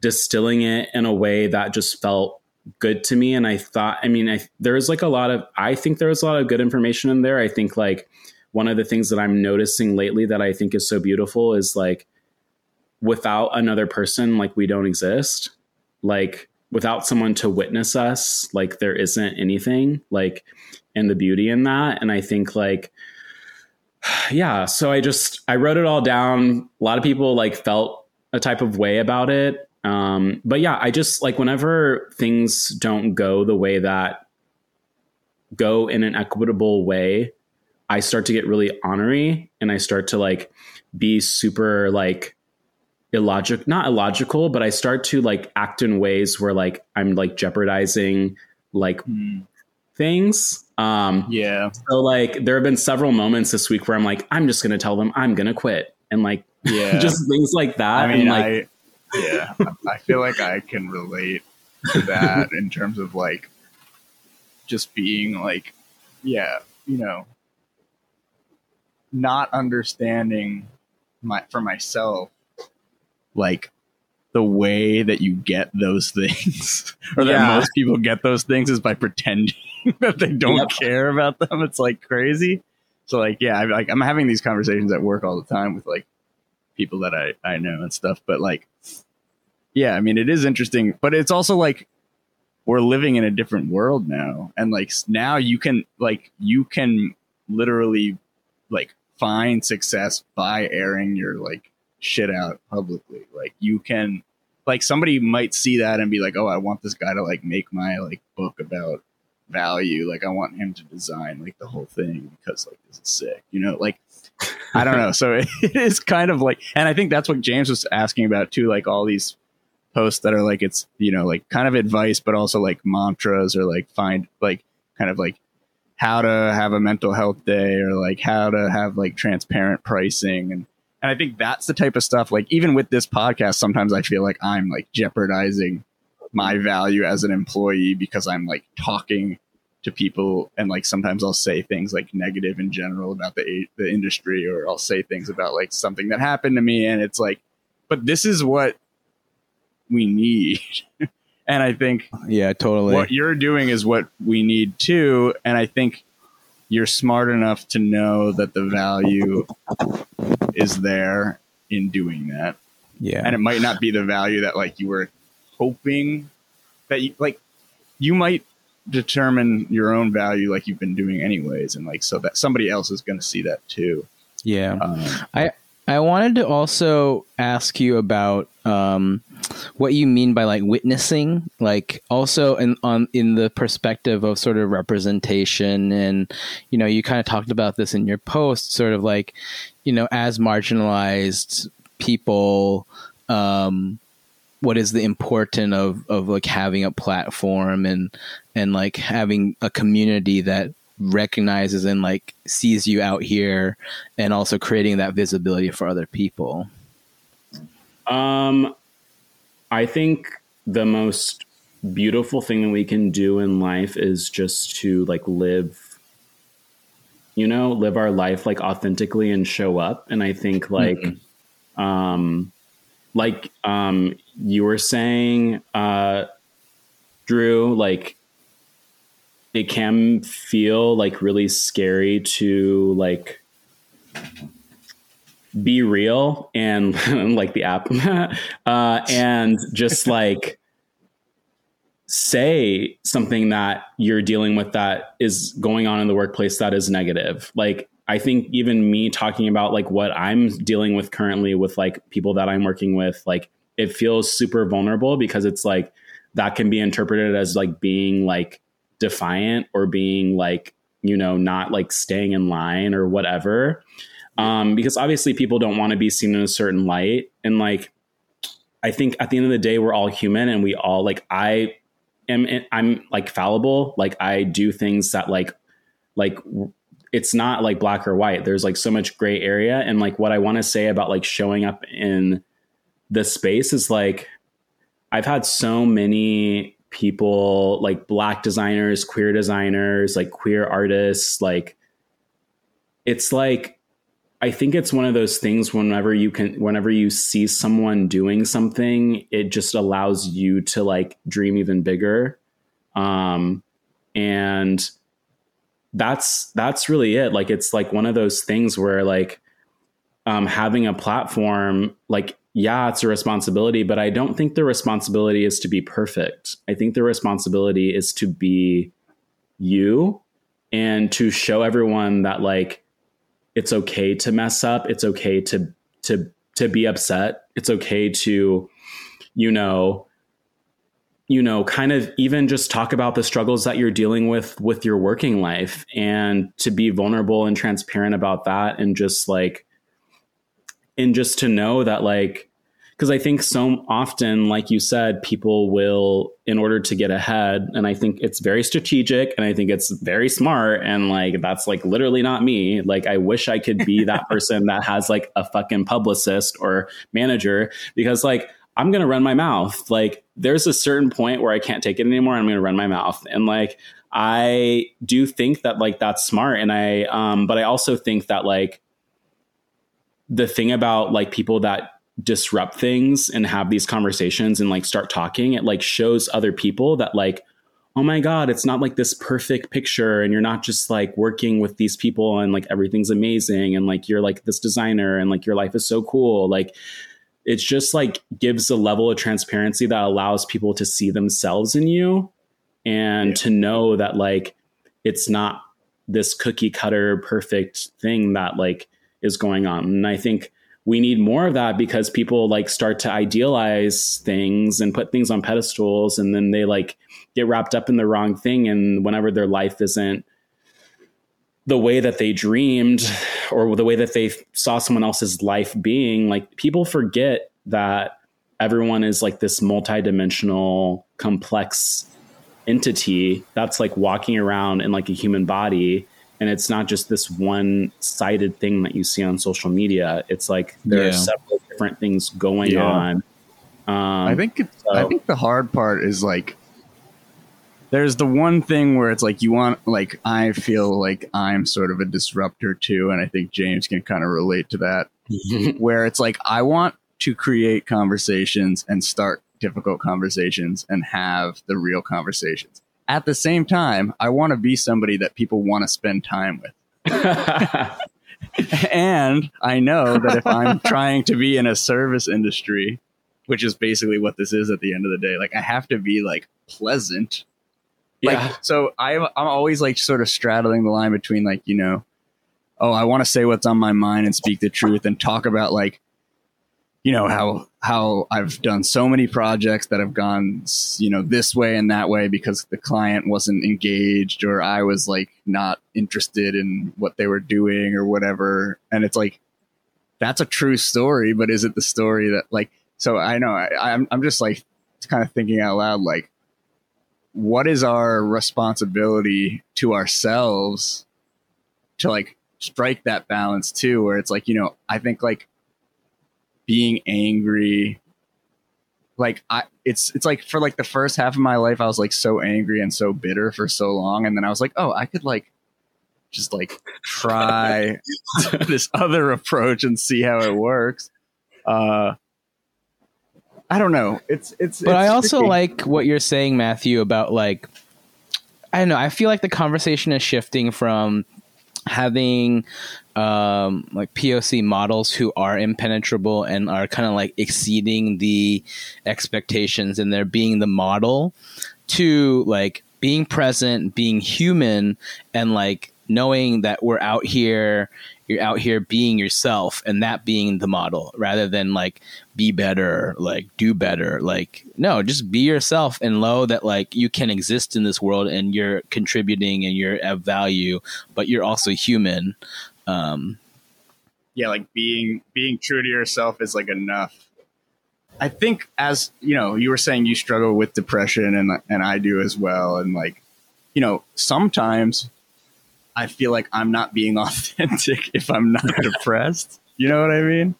distilling it in a way that just felt good to me. And i thought i mean I, there was like a lot of i think there was a lot of good information in there. I think like one of the things that i'm noticing lately that i think is so beautiful is like without another person like we don't exist. Like without someone to witness us like there isn't anything like and the beauty in that. And i think like yeah so i just i wrote it all down. A lot of people like felt a type of way about it. Um, but yeah, I just like whenever things don't go the way that go in an equitable way, I start to get really honorary and I start to like be super like illogic not illogical, but I start to like act in ways where like I'm like jeopardizing like Hmm. things. Um Yeah. so like there have been several moments this week where I'm like, I'm just gonna tell them I'm gonna quit. And like Yeah. just things like that. I mean, and like I yeah, I feel like I can relate to that in terms of like just being like, yeah, you know, not understanding my for myself, like the way that you get those things, or that most people get those things, is by pretending that they don't Yep. care about them. It's like crazy. So like, yeah, I, like I'm having these conversations at work all the time with like people that I, I know and stuff. But like, yeah, I mean, it is interesting, but it's also like we're living in a different world now. And like now you can, like, you can literally like find success by airing your like shit out publicly. Like, you can, like, somebody might see that and be like, oh, I want this guy to like make my like book about value. Like, I want him to design like the whole thing because like this is sick, you know, like, I don't know. So it is kind of like, and I think that's what James was asking about too. Like all these posts that are like, it's, you know, like kind of advice, but also like mantras or like find like kind of like how to have a mental health day or like how to have like transparent pricing. And, and I think that's the type of stuff, like even with this podcast, sometimes I feel like I'm like jeopardizing my value as an employee because I'm like talking to people and like sometimes I'll say things like negative in general about the the industry or I'll say things about like something that happened to me and it's like but this is what we need and I think Yeah, totally. what you're doing is what we need too and I think you're smart enough to know that the value is there in doing that yeah. and it might not be the value that like you were hoping that you like you might determine your own value like you've been doing anyways and like so that somebody else is going to see that too yeah. um, I wanted to also ask you about um, what you mean by like witnessing, like also in on in the perspective of sort of representation, and you know, you kind of talked about this in your post, sort of like, you know, as marginalized people, um, what is the important of of like having a platform and and like having a community that recognizes and like sees you out here and also creating that visibility for other people Um, I think the most beautiful thing that we can do in life is just to like live, you know, live our life like authentically and show up. And I think like, um, like um, you were saying, uh, Drew, like it can feel like really scary to like be real and like the app uh, and just like say something that you're dealing with that is going on in the workplace that is negative. Like i think even me talking about like what i'm dealing with currently with like people that i'm working with like it feels super vulnerable because it's like that can be interpreted as like being like defiant or being like you know not like staying in line or whatever. Um, because obviously people don't want to be seen in a certain light. And like i think at the end of the day we're all human and we all like i am i'm like fallible. Like i do things that like like it's not like black or white. There's like so much gray area. And like what i want to say about like showing up in the space is like i've had so many people like black designers queer designers like queer artists like it's like I think it's one of those things whenever you can whenever you see someone doing something, it just allows you to like dream even bigger. Um and that's that's really it. Like it's like one of those things where like um having a platform like yeah, it's a responsibility, but I don't think the responsibility is to be perfect. I think the responsibility is to be you and to show everyone that like it's okay to mess up it's okay to to to be upset it's okay to you know, you know, kind of even just talk about the struggles that you're dealing with with your working life and to be vulnerable and transparent about that and just like and just to know that like because I think so often, like you said, people will, in order to get ahead, and I think it's very strategic and I think it's very smart. And like, that's like literally not me. Like, I wish I could be that person that has like a fucking publicist or manager because like, I'm going to run my mouth. Like, there's a certain point where I can't take it anymore. I'm going to run my mouth. And like, I do think that like that's smart. And I, um, but I also think that like, the thing about like people that disrupt things and have these conversations and like start talking, it like shows other people that like, oh my God, it's not like this perfect picture and you're not just like working with these people and like everything's amazing and like you're like this designer and like your life is so cool. Like it's just like gives a level of transparency that allows people to see themselves in you and yeah. to know that like it's not this cookie cutter perfect thing that like is going on. And I think we need more of that because people like start to idealize things and put things on pedestals and then they like get wrapped up in the wrong thing and whenever their life isn't the way that they dreamed or the way that they saw someone else's life being like people forget that everyone is like this multidimensional complex entity that's like walking around in like a human body and it's not just this one sided thing that you see on social media it's like there yeah. are several different things going yeah. on um, i think so. i think the hard part is like there's the one thing where it's like you want like i feel like i'm sort of a disruptor too and i think james can kind of relate to that where it's like i want to create conversations and start difficult conversations and have the real conversations at the same time, I want to be somebody that people want to spend time with. and I know that if I'm trying to be in a service industry, which is basically what this is at the end of the day, like I have to be like pleasant. Like, yeah. so I'm, I'm always like sort of straddling the line between like, you know, oh, I want to say what's on my mind and speak the truth and talk about like you know how how I've done so many projects that have gone you know this way and that way because the client wasn't engaged or I was like not interested in what they were doing or whatever. And it's like that's a true story but is it the story that like so I know I, I'm I'm just like kind of thinking out loud like what is our responsibility to ourselves to like strike that balance too where it's like you know I think like being angry like I it's it's like for like the first half of my life I was like so angry and so bitter for so long and then I was like, "Oh, I could like just like try this other approach and see how it works." Uh I don't know. It's it's But it's I also tricky. like what you're saying, Matthew, about like I don't know, I feel like the conversation is shifting from having um, like POC models who are impenetrable and are kind of like exceeding the expectations and they're being the model to like being present, being human, and like knowing that we're out here you're out here being yourself and that being the model rather than like be better like do better like no just be yourself and know that like you can exist in this world and you're contributing and you're of value but you're also human um yeah like being being true to yourself is like enough i think as you know you were saying you struggle with depression and and i do as well and like you know sometimes I feel like I'm not being authentic if I'm not depressed. You know what I mean?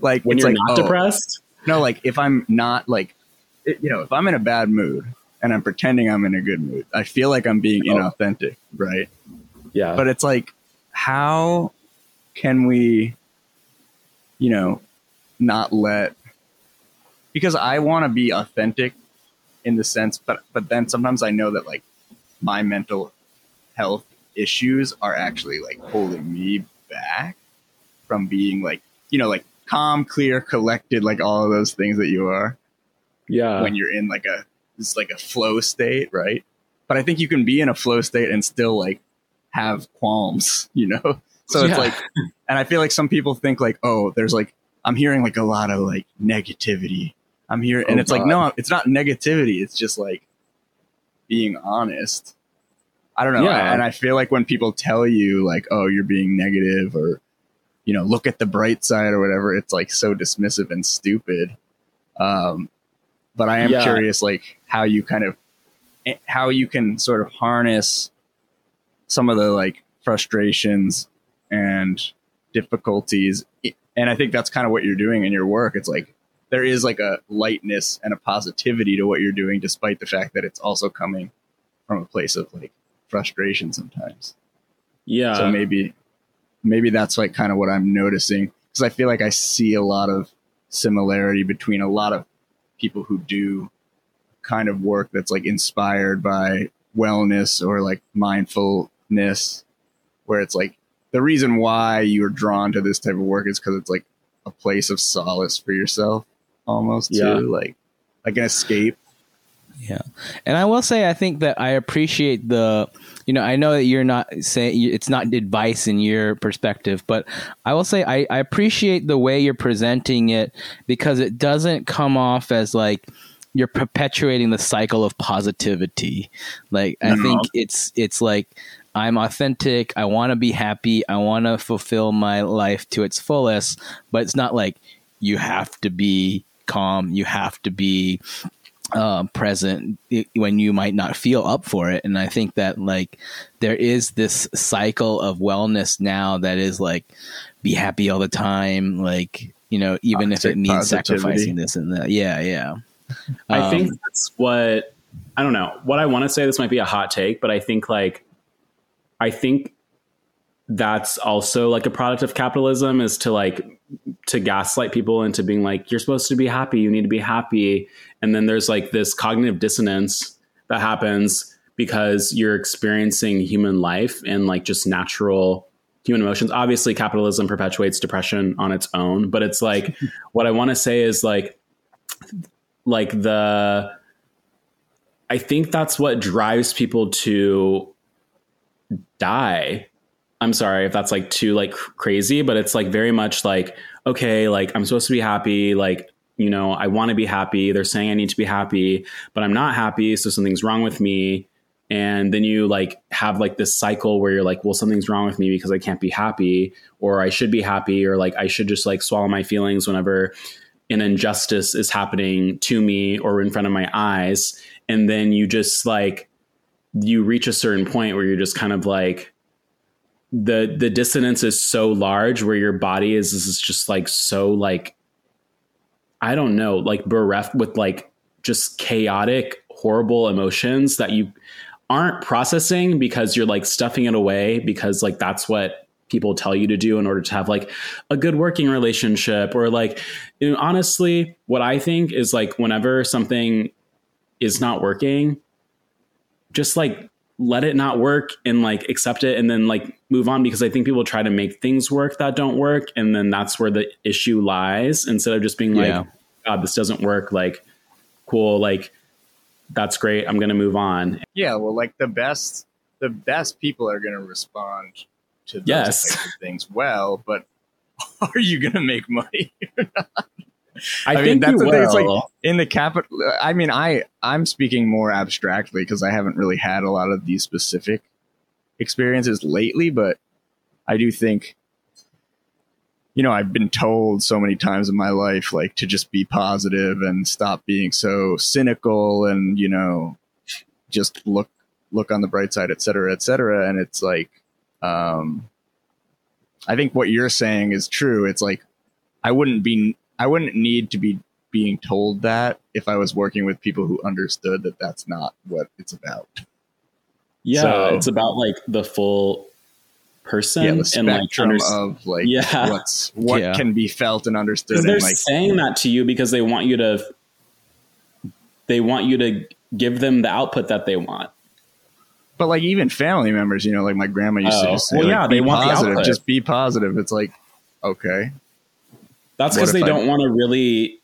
Like when you're like, not oh, depressed. No, like if I'm not like, it, you know, if I'm in a bad mood and I'm pretending I'm in a good mood, I feel like I'm being oh. inauthentic, right? Yeah. But it's like, how can we, you know, not let? Because I want to be authentic in the sense, but but then sometimes I know that like my mental health issues are actually like holding me back from being like, you know, like calm, clear, collected, like all of those things that you are. Yeah. When you're in like a, it's like a flow state, right? But I think you can be in a flow state and still like have qualms, you know? So yeah. it's like, and I feel like some people think like, oh, there's like, I'm hearing like a lot of like negativity I'm here, and Oh, it's like no, it's not negativity. It's just like being honest. I don't know, Yeah. and I feel like when people tell you like, "Oh, you're being negative," or you know, look at the bright side or whatever, it's like so dismissive and stupid. Um, but I am Yeah. curious, like how you kind of eh, how you can sort of harness some of the like frustrations and difficulties and i think that's kind of what you're doing in your work it's like there is like a lightness and a positivity to what you're doing despite the fact that it's also coming from a place of like frustration sometimes Yeah. so maybe maybe that's like kind of what i'm noticing because i feel like i see a lot of similarity between a lot of people who do kind of work that's like inspired by wellness or like mindfulness where it's like the reason why you're drawn to this type of work is because it's like a place of solace for yourself almost Yeah. too like like an escape Yeah. And I will say, I think that I appreciate the, you know, I know that you're not saying it's not advice in your perspective, but I will say I, I appreciate the way you're presenting it because it doesn't come off as like you're perpetuating the cycle of positivity. Like, I No. think it's, it's like, I'm authentic. I want to be happy. I want to fulfill my life to its fullest, but it's not like you have to be calm. You have to be uh, present when you might not feel up for it. And I think that like there is this cycle of wellness now that is like be happy all the time, like you know, even if it means positivity. sacrificing this and that. Yeah, yeah. I Um, think that's what I don't know. What I want to say this might be a hot take, but I think like I think that's also like a product of capitalism is to like to gaslight people into being like you're supposed to be happy, you need to be happy, and then there's like this cognitive dissonance that happens because you're experiencing human life and like just natural human emotions. Obviously capitalism perpetuates depression on its own, but it's like what I want to say is like like the I think that's what drives people to die. I'm sorry if that's like too like crazy, but it's like very much like okay, like I'm supposed to be happy, like you know, I want to be happy. They're saying I need to be happy, but I'm not happy, so something's wrong with me. And then you like have like this cycle where you're like, well, something's wrong with me because I can't be happy, or I should be happy, or like I should just like swallow my feelings whenever an injustice is happening to me or in front of my eyes and then you just like you reach a certain point where you're just kind of like the the dissonance is so large where your body is, is just like so like i don't know like bereft with like just chaotic horrible emotions that you aren't processing because you're like stuffing it away because like that's what people tell you to do in order to have like a good working relationship or like you know, honestly what i think is like whenever something is not working just like let it not work and like accept it and then like move on because i think people try to make things work that don't work and then that's where the issue lies instead of just being Yeah. like god this doesn't work like cool like that's great i'm gonna move on Yeah, well, like the best, the best people are going to respond to those Yes. types of things well, but are you going to make money? i, I mean, that's the thing, it's like- In the capital, I mean, I I'm speaking more abstractly because I haven't really had a lot of these specific experiences lately, but I do think. You know, I've been told so many times in my life, like to just be positive and stop being so cynical, and you know, just look look on the bright side, et cetera, et cetera. And it's like, um, I think what you're saying is true. It's like, I wouldn't be, I wouldn't need to be being told that if I was working with people who understood that that's not what it's about. yeah so- it's about like the full person yeah, the and like spectrum under- of like Yeah. what's what Yeah. can be felt and understood. because they're And like, saying that to you because they want you to they want you to give them the output that they want but like even family members, you know, like my grandma used to Oh. just say, Well, like, yeah, be they want the positive, output. just be positive. It's like, okay, That's because they I- don't want to really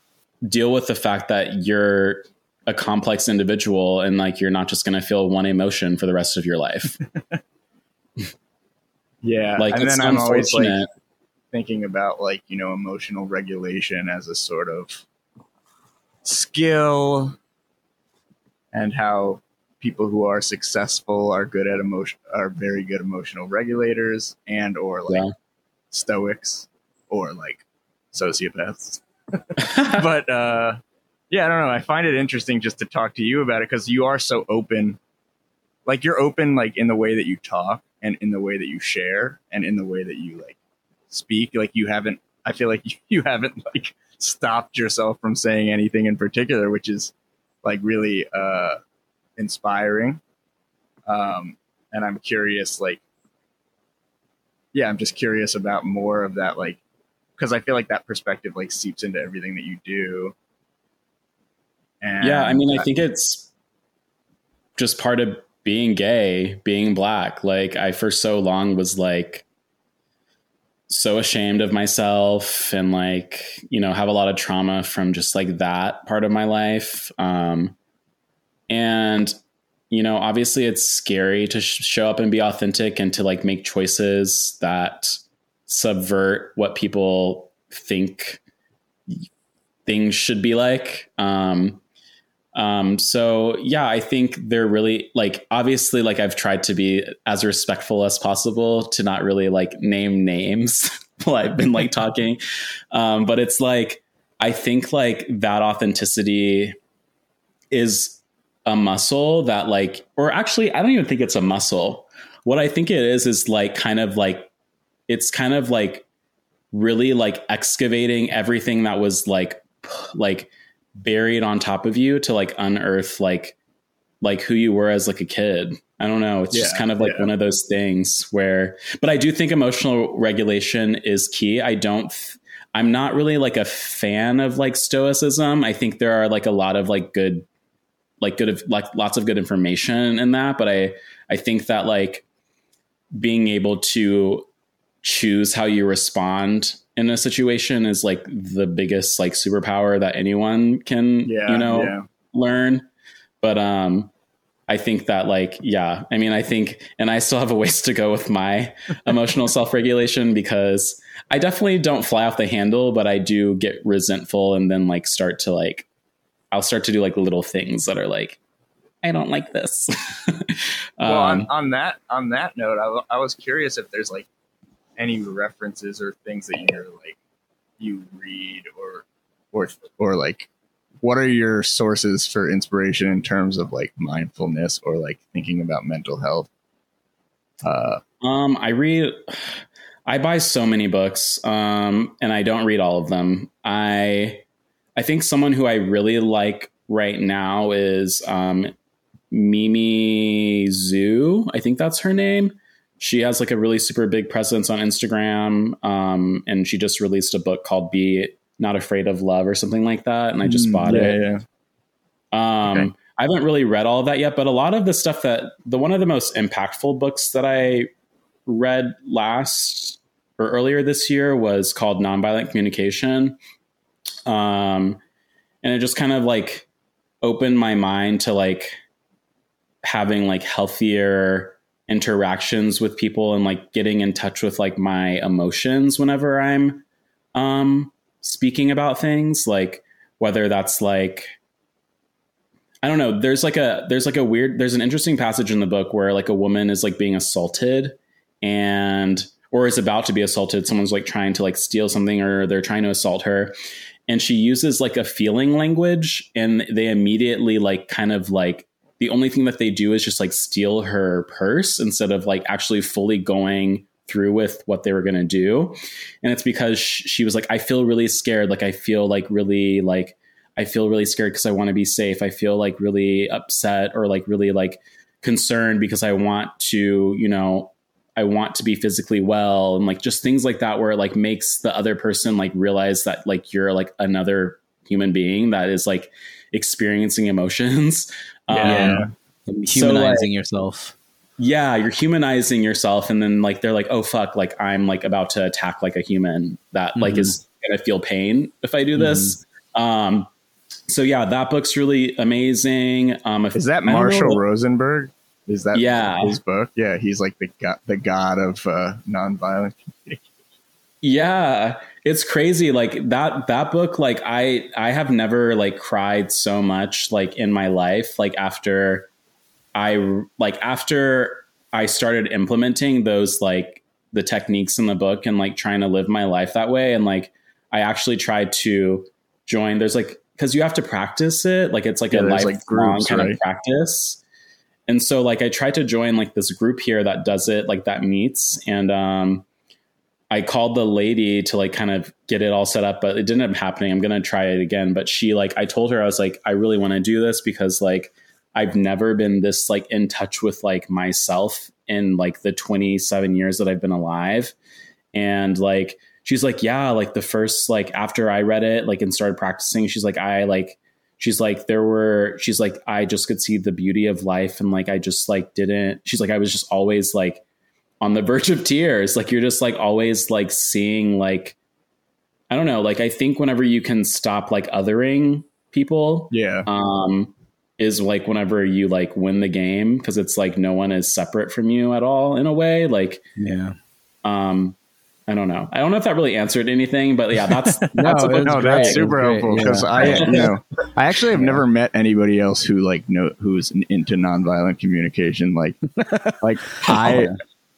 deal with the fact that you're a complex individual and like you're not just going to feel one emotion for the rest of your life. yeah. Like and then I'm always like thinking about like you know emotional regulation as a sort of skill and how people who are successful are good at emotion are very good emotional regulators and or like Yeah. stoics or like sociopaths but uh yeah i don't know. I find it interesting just to talk to you about it because you are so open. Like you're open like in the way that you talk and in the way that you share and in the way that you like speak. Like you haven't i feel like you haven't like stopped yourself from saying anything in particular which is like really uh inspiring. Um and i'm curious like yeah i'm just curious about more of that like because i feel like that perspective like seeps into everything that you do and yeah, I mean, I think it's just part of being gay, being black. Like, I for so long was like so ashamed of myself and like, you know, have a lot of trauma from just like that part of my life. Um, and, you know, obviously it's scary to sh- show up and be authentic and to like make choices that subvert what people think things should be like. Um, um, so yeah, I think they're really like obviously like I've tried to be as respectful as possible to not really like name names while I've been like talking. Um, but it's like I think like that authenticity is a muscle that like or actually I don't even think it's a muscle. What I think it is is like kind of like it's kind of like really like excavating everything that was like like buried on top of you to like unearth like like who you were as like a kid. I don't know. It's just kind of like yeah. one of those things where but I do think emotional regulation is key. I don't I'm not really like a fan of like stoicism. I think there are like a lot of like good like good of like lots of good information in that, but I I think that like being able to choose how you respond in a situation is like the biggest like superpower that anyone can yeah you know yeah. learn. But um i think that like yeah i mean i think and i still have a ways to go with my emotional self-regulation because i definitely don't fly off the handle but i do get resentful and then like start to like i'll start to do like little things that are like i don't like this. Well on, Um, on that on that note I, I was curious if there's like any references or things that you're like you read or or or like what are your sources for inspiration in terms of like mindfulness or like thinking about mental health uh Um, I read, I buy so many books, um, and I don't read all of them. I, I think someone who I really like right now is um, Mimi Zhu. I think that's her name. She has like a really super big presence on Instagram, um, and she just released a book called "Be Not Afraid of Love" or something like that, and I just mm, bought yeah, it. yeah Um, Okay. I haven't really read all of that yet, but a lot of the stuff that the one of the most impactful books that I read last or earlier this year was called Nonviolent Communication. Um, and it just kind of like opened my mind to like having like healthier interactions with people and like getting in touch with like my emotions whenever I'm um speaking about things like whether that's like I don't know. There's like a there's like a weird there's an interesting passage in the book where like a woman is like being assaulted and or is about to be assaulted. Someone's like trying to like steal something or they're trying to assault her. And she uses like a feeling language and they immediately like kind of like the only thing that they do is just like steal her purse instead of like actually fully going through with what they were going to do. And it's because she was like, I feel really scared. Like, I feel like really like I feel really scared because I want to be safe. I feel like really upset or like really like concerned because I want to, you know, I want to be physically well and like just things like that where it like makes the other person like realize that like you're like another human being that is like experiencing emotions. Yeah. Um, Humanizing yourself. yeah, you're humanizing yourself and then like they're like, "Oh fuck, like I'm like about to attack like a human that like Mhm. is going to feel pain if I do this." Um so yeah, that book's really amazing. Um if is that I don't know marshall rosenberg is that Yeah. his book yeah he's like the god the god of uh nonviolent communication. Yeah, it's crazy. Like that that book, like I I have never like cried so much like in my life. Like after I like after I started implementing those like the techniques in the book and like trying to live my life that way. And like I actually tried to join. There's like because you have to practice it. Like it's like Yeah, a lifelong like, groups, kind right? of practice. And so like I tried to join like this group here that does it, like that meets. And um I called the lady to like kind of get it all set up, but it didn't end up happening. I'm gonna try it again. But she like I told her I was like, I really want to do this because like I've never been this like in touch with like myself in like the 27 years that I've been alive. And like she's like, yeah, like the first like after I read it, like and started practicing, she's like, I like she's like there were she's like I just could see the beauty of life and like I just like didn't she's like I was just always like on the verge of tears. Like you're just like always like seeing like I don't know, like I think whenever you can stop like othering people, Yeah. um is like whenever you like win the game because it's like no one is separate from you at all in a way like Yeah. um i don't know i don't know if that really answered anything but yeah that's No, that's a it book- was no, that's super was great, helpful because yeah. I, you know, I actually have never met anybody else who like know who's into nonviolent communication. Like, like I,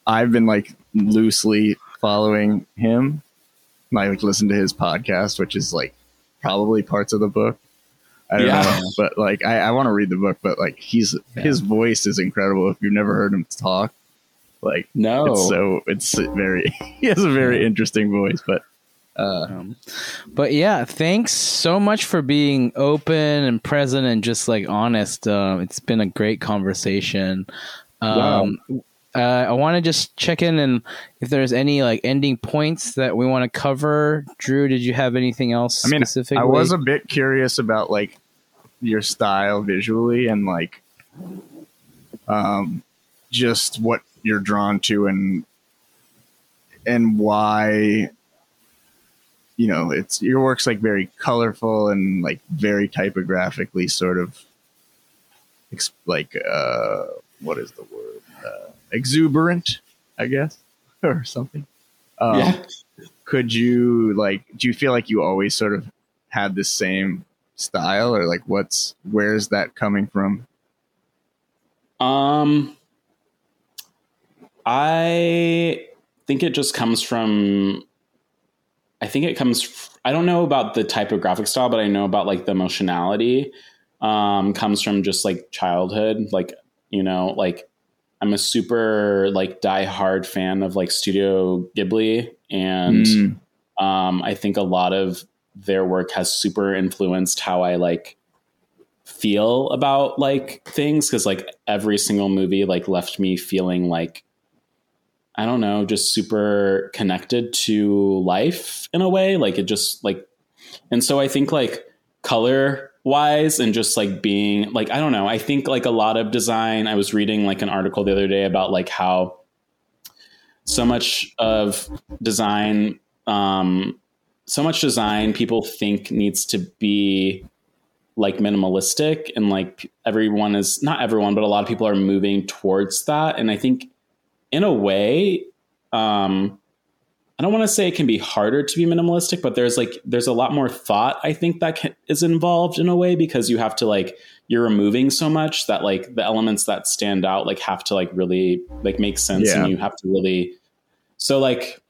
I've been like loosely following him. I like listen to his podcast, which is like probably parts of the book. I don't Yeah. know, but like I, I want to read the book, but like he's his voice is incredible. If you've never heard him talk, like no it's so it's very he has a very interesting voice, but uh, Um, but yeah, thanks so much for being open and present and just like honest. Um, it's been a great conversation. Um, uh, I want to just check in and if there's any like ending points that we want to cover. Drew, did you have anything else I mean, specifically? I was a bit curious about like your style visually and like um just what you're drawn to and and why you know it's your work's like very colorful and like very typographically sort of like uh what is the word exuberant i guess or something um, yeah could you like do you feel like you always sort of had the same style or like what's where's that coming from Um, I think it just comes from. I think it comes. f- I don't know about the typographic style, but I know about like the emotionality. Um, comes from just like childhood, like you know, like I'm a super like die-hard fan of like Studio Ghibli, and Mm, um, I think a lot of their work has super influenced how I like feel about like things because like every single movie like left me feeling like I don't know, just super connected to life in a way. Like it just like, and so I think like color wise and just like being like, I don't know, I think like a lot of design, I was reading like an article the other day about like how so much of design, um, so much design people think needs to be like minimalistic and like everyone is not everyone but a lot of people are moving towards that. And i think in a way um i don't want to say it can be harder to be minimalistic but there's like there's a lot more thought i think that can, is involved in a way because you have to like you're removing so much that like the elements that stand out like have to like really like make sense Yeah. and you have to really so like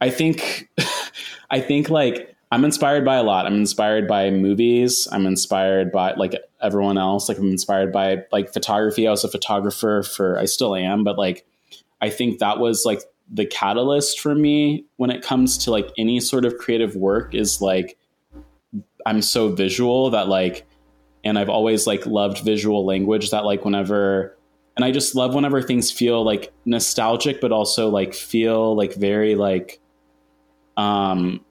i think i think like i'm inspired by a lot. I'm inspired by movies. I'm inspired by like everyone else. Like i'm inspired by like photography. I was a photographer for i still am but like i think that was like the catalyst for me when it comes to like any sort of creative work is like i'm so visual that like and i've always like loved visual language that like whenever and i just love whenever things feel like nostalgic but also like feel like very like um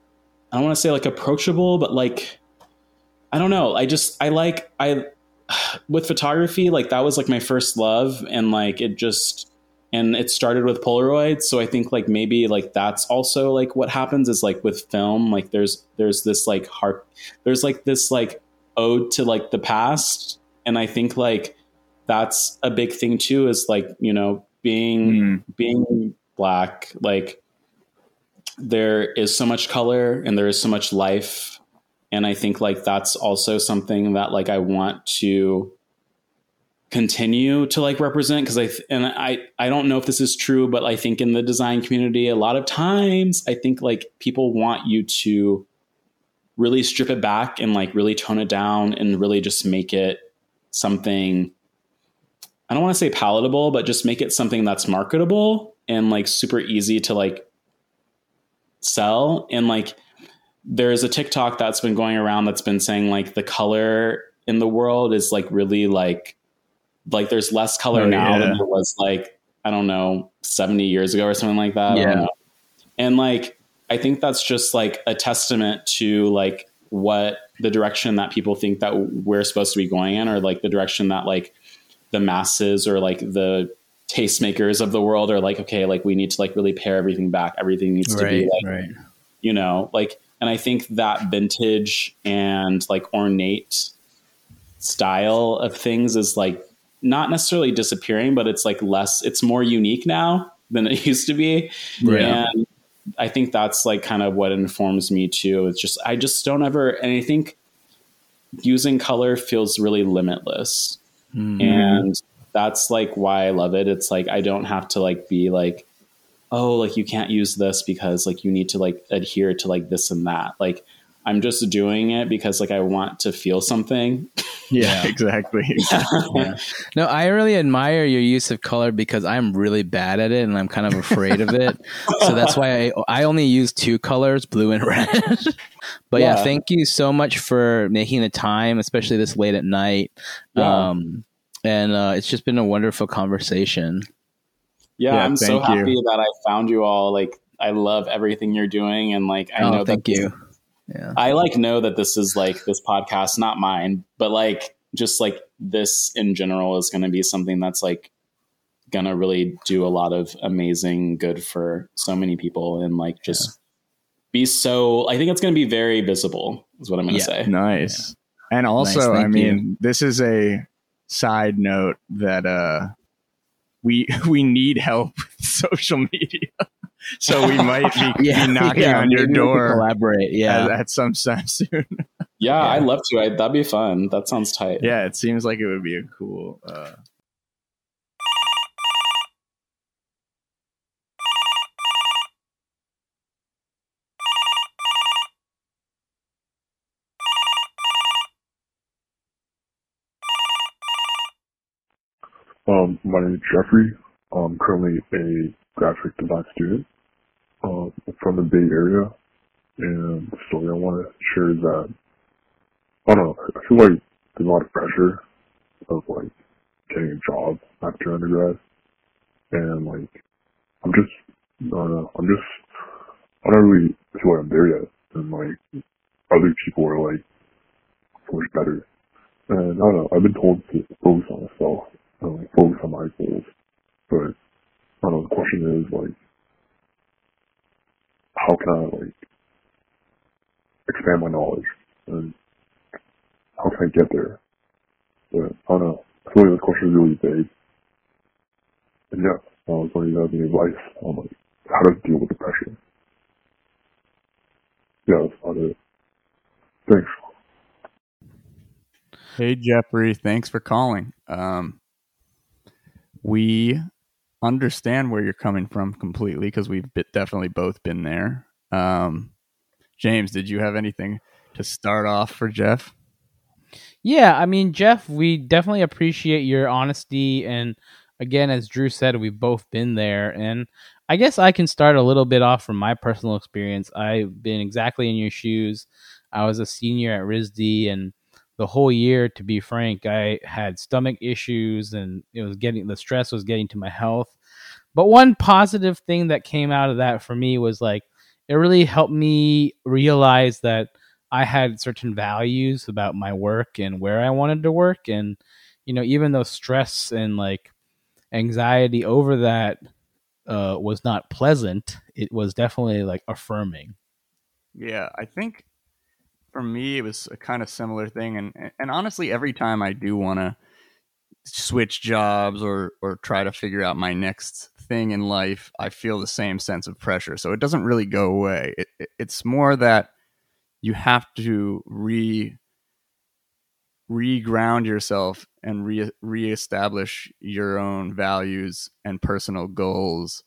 i don't want to say like approachable but like i don't know. I just i like i with photography like that was like my first love and like it just and it started with polaroid so i think like maybe like that's also like what happens is like with film like there's there's this like heart there's like this like ode to like the past and i think like that's a big thing too is like you know being mm, being black like there is so much color and there is so much life and i think like that's also something that like i want to continue to like represent because i th- and i i don't know if this is true but i think in the design community a lot of times i think like people want you to really strip it back and like really tone it down and really just make it something I don't want to say palatable, but just make it something that's marketable and like super easy to like sell. And like there's a TikTok that's been going around that's been saying like the color in the world is like really like like there's less color oh, now yeah. than there was like I don't know 70 years ago or something like that. Yeah. And like I think that's just like a testament to like what the direction that people think that we're supposed to be going in or like the direction that like the masses or like the tastemakers of the world are like okay like we need to like really pare everything back everything needs right, to be like right. you know like and i think that vintage and like ornate style of things is like not necessarily disappearing but it's like less it's more unique now than it used to be right. and i think that's like kind of what informs me too it's just i just don't ever and i think using color feels really limitless mm-hmm. and that's like why I love it. It's like I don't have to like be like, oh, like you can't use this because like you need to like adhere to like this and that. Like I'm just doing it because like I want to feel something. Yeah, exactly. yeah. No, I really admire your use of color because I'm really bad at it and I'm kind of afraid of it. So that's why I I only use two colors, blue and red. but yeah. yeah. thank you so much for making the time, especially this late at night. Yeah. Um and uh, it's just been a wonderful conversation. Yeah, yeah I'm so happy you. that I found you all. Like, I love everything you're doing, and like, I oh, know. Thank that you. This, yeah, I like know that this is like this podcast, not mine, but like just like this in general is going to be something that's like going to really do a lot of amazing good for so many people, and like just. Yeah. Be so. I think it's going to be very visible. Is what I'm going to say. Nice. And also, nice, I mean, you. this is a side note that uh we we need help with social media. So we might be, yeah, be knocking yeah, on your door. Collaborate, yeah, at, at some time soon. yeah, yeah, I'd love to. I, that'd be fun. That sounds tight. Yeah, it seems like it would be a cool. Uh, Um, my name is Jeffrey. I'm currently a graphic design student um, from the Bay Area. And story I want to share that, I don't know, I feel like there's a lot of pressure of like getting a job after undergrad. And like, I'm just, I don't know, I'm just, I don't really feel like I'm there yet. And like, other people are like, so much better. And I don't know, I've been told to focus on myself um, focus on my goals. But I don't know, the question is like, how can I like expand my knowledge and how can I get there? But I don't know. I feel like the question is really vague. And yeah, I was wondering if you have any advice on like how to deal with depression. Yeah, that's about it. Thanks. Hey Jeffrey, thanks for calling. Um, we understand where you're coming from completely because we've definitely both been there. Um, James, did you have anything to start off for Jeff? Yeah, I mean, Jeff, we definitely appreciate your honesty. And again, as Drew said, we've both been there. And I guess I can start a little bit off from my personal experience. I've been exactly in your shoes. I was a senior at RISD and the whole year to be frank i had stomach issues and it was getting the stress was getting to my health. But one positive thing that came out of that for me was like it really helped me realize that i had certain values about my work and where i wanted to work. And you know even though stress and like anxiety over that uh, was not pleasant it was definitely like affirming. Yeah i think for me, it was a kind of similar thing, and and honestly, every time I do want to switch jobs or or try to figure out my next thing in life, I feel the same sense of pressure. So it doesn't really go away. It, it, it's more that you have to re reground yourself and re reestablish your own values and personal goals,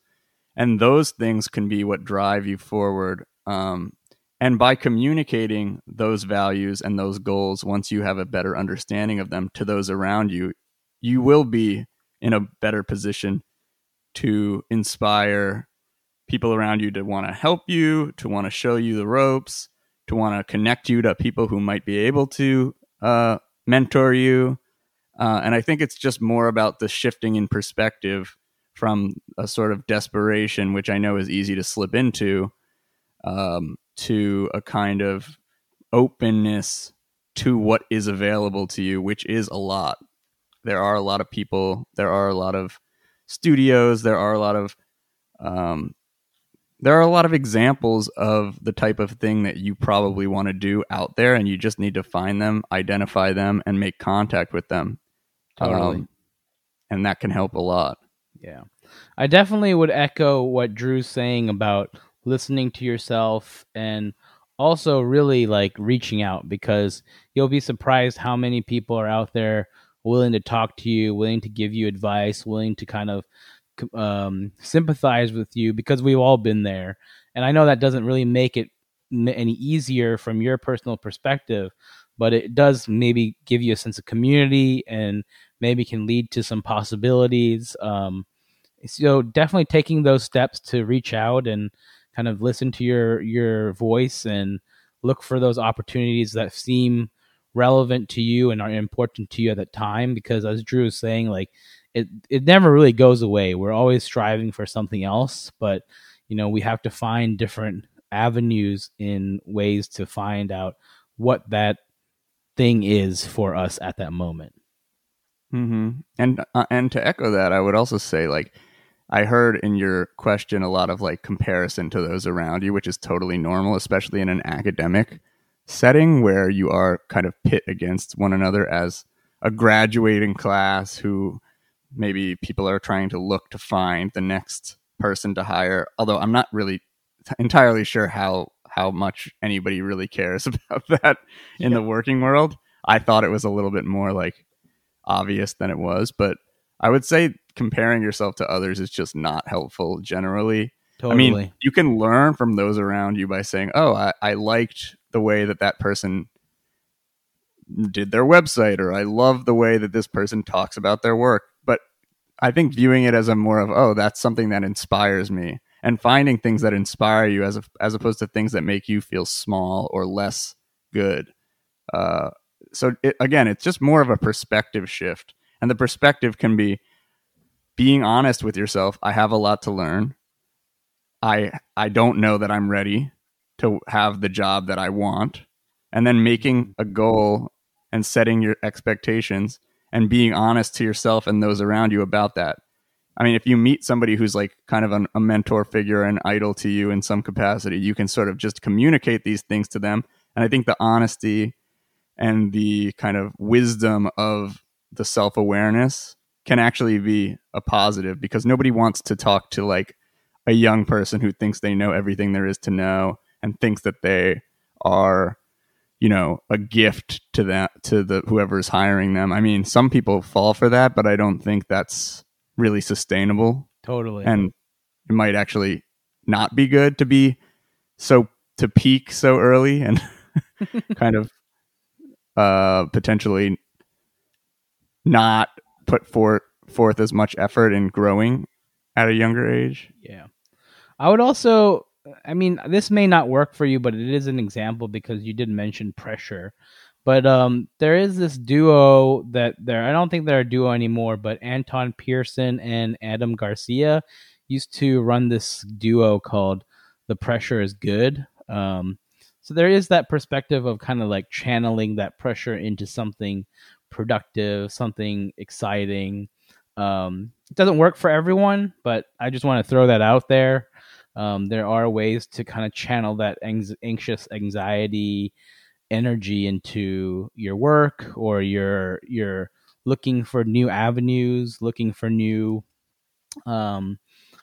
and those things can be what drive you forward. Um, and by communicating those values and those goals, once you have a better understanding of them to those around you, you will be in a better position to inspire people around you to want to help you, to want to show you the ropes, to want to connect you to people who might be able to uh, mentor you. Uh, and I think it's just more about the shifting in perspective from a sort of desperation, which I know is easy to slip into, um, to a kind of openness to what is available to you, which is a lot. There are a lot of people, there are a lot of studios, there are a lot of um, there are a lot of examples of the type of thing that you probably want to do out there and you just need to find them identify them and make contact with them Totally. Um, and that can help a lot Yeah. I definitely would echo what Drew's saying about listening to yourself and also really like reaching out because you'll be surprised how many people are out there willing to talk to you, willing to give you advice, willing to kind of um, sympathize with you because we've all been there. And I know that doesn't really make it any easier from your personal perspective, but it does maybe give you a sense of community and maybe can lead to some possibilities. Um, so definitely taking those steps to reach out and kind of listen to your your voice and look for those opportunities that seem relevant to you and are important to you at that time. Because as drew was saying like it it never really goes away. We're always striving for something else but you know we have to find different avenues in ways to find out what that thing is for us at that moment. Hmm And uh, and to echo that, I would also say like I heard in your question a lot of like comparison to those around you, which is totally normal, especially in an academic setting where you are kind of pit against one another as a graduating class who maybe people are trying to look to find the next person to hire. Although I'm not really t- entirely sure how how much anybody really cares about that in the working world. I thought it was a little bit more like obvious than it was, but I would say comparing yourself to others is just not helpful generally. totally I mean, you can learn from those around you by saying, "Oh, I, I liked the way that that person did their website," or "I love the way that this person talks about their work." But I think viewing it as a more of, "Oh, that's something that inspires me," and finding things that inspire you as a, as opposed to things that make you feel small or less good. Uh, so it, again, it's just more of a perspective shift, and the perspective can be being honest with yourself. I have a lot to learn. I I don't know that I'm ready to have the job that I want. And then making a goal and setting your expectations and being honest to yourself and those around you about that. I mean, if you meet somebody who's like kind of an, a mentor figure and idol to you in some capacity, you can sort of just communicate these things to them. And I think the honesty and the kind of wisdom of the self awareness can actually be a positive because nobody wants to talk to like a young person who thinks they know everything there is to know and thinks that they are you know a gift to that to the whoever's hiring them. I mean some people fall for that but i don't think that's really sustainable. Totally. And it might actually not be good to be so to peak so early and kind of uh potentially not put forth forth as much effort in growing at a younger age Yeah. I would also I mean, this may not work for you, but it is an example because you did mention pressure. But um there is this duo that there I don't think they're a duo anymore, but Anton Pearson and Adam Garcia used to run this duo called The Pressure is Good. Um so there is that perspective of kind of like channeling that pressure into something productive, something exciting. Um, it doesn't work for everyone, but I just want to throw that out there. Um, there are ways to kind of channel that anx- anxious anxiety energy into your work or your your looking for new avenues, looking for new um,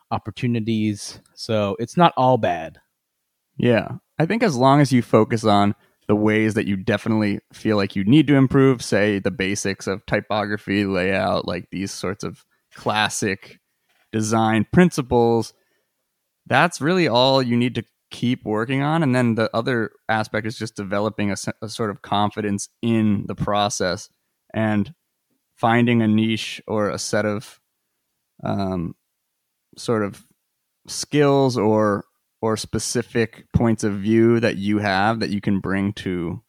opportunities. So it's not all bad. Yeah. I think as long as you focus on the ways that you definitely feel like you need to improve, say the basics of typography, layout, like these sorts of classic design principles, that's really all you need to keep working on. And then the other aspect is just developing a, a sort of confidence in the process and finding a niche or a set of um, sort of skills or or specific points of view that you have that you can bring to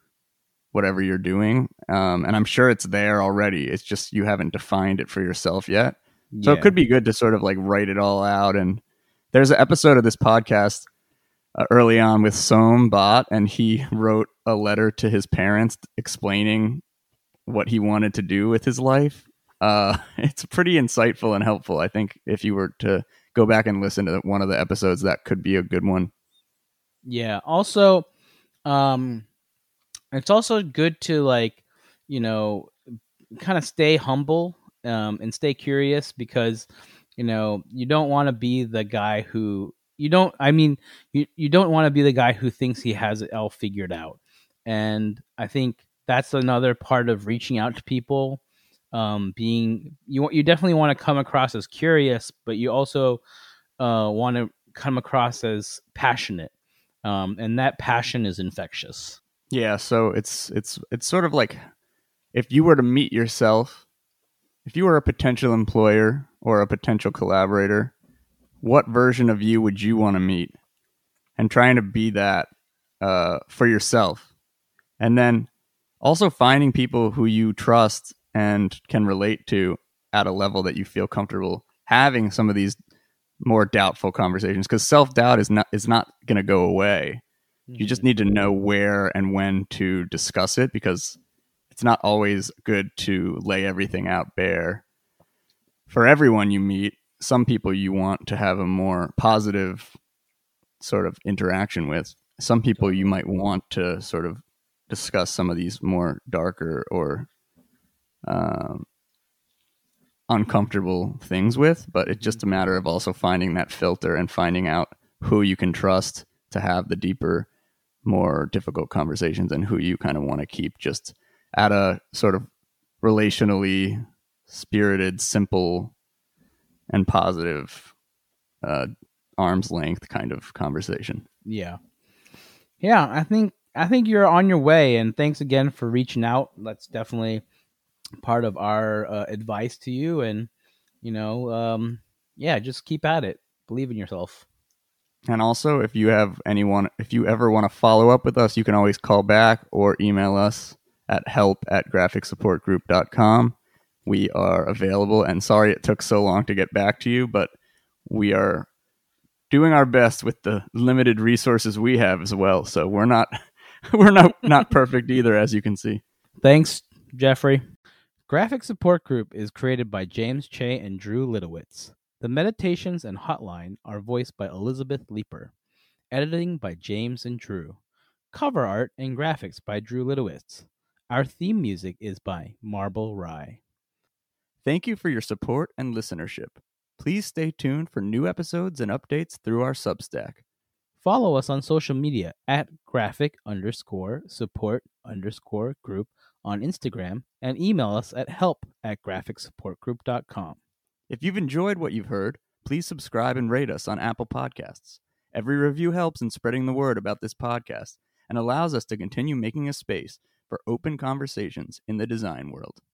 whatever you're doing. Um, and I'm sure it's there already. It's just you haven't defined it for yourself yet. So it could be good to sort of like write it all out. And there's an episode of this podcast uh, early on with Soam Bot, and he wrote a letter to his parents explaining what he wanted to do with his life. Uh, it's pretty insightful and helpful. I think if you were to go back and listen to one of the episodes, that could be a good one. Yeah. Also, um, it's also good to like, you know, kind of stay humble um, and stay curious because, you know, you don't want to be the guy who you don't. I mean, you you don't want to be the guy who thinks he has it all figured out. And I think that's another part of reaching out to people. Um, being you you definitely want to come across as curious, but you also uh, want to come across as passionate um, and that passion is infectious. Yeah, so it's it's it's sort of like if you were to meet yourself, if you were a potential employer or a potential collaborator, what version of you would you want to meet? And trying to be that uh, for yourself, and then also finding people who you trust and can relate to at a level that you feel comfortable having some of these more doubtful conversations because self-doubt is not is not going to go away you just mm-hmm. need to know where and when to discuss it because it's not always good to lay everything out bare. For everyone you meet, some people you want to have a more positive sort of interaction with. Some people you might want to sort of discuss some of these more darker or um, uncomfortable things with, but it's just a matter of also finding that filter and finding out who you can trust to have the deeper more difficult conversations and who you kind of want to keep just at a sort of relationally spirited, simple, and positive uh, arm's length kind of conversation. Yeah, yeah. I think I think you're on your way, and thanks again for reaching out. That's definitely part of our uh, advice to you, and you know, um, yeah, just keep at it. Believe in yourself. And also, if you have anyone, if you ever want to follow up with us, you can always call back or email us at help at graphicsupportgroup.com. We are available, and sorry it took so long to get back to you, but we are doing our best with the limited resources we have as well. So we're not we're not not perfect either, as you can see. Thanks, Jeffrey. Graphic Support Group is created by James Che and Drew Litowitz. The meditations and hotline are voiced by Elizabeth Leeper. Editing by James and Drew. Cover art and graphics by Drew Litowitz. Our theme music is by Marble Rye. Thank you for your support and listenership. Please stay tuned for new episodes and updates through our Substack. Follow us on social media at graphic underscore support underscore group on Instagram and email us at help at graphicsupportgroup.com. If you've enjoyed what you've heard, please subscribe and rate us on Apple Podcasts. Every review helps in spreading the word about this podcast and allows us to continue making a space for open conversations in the design world.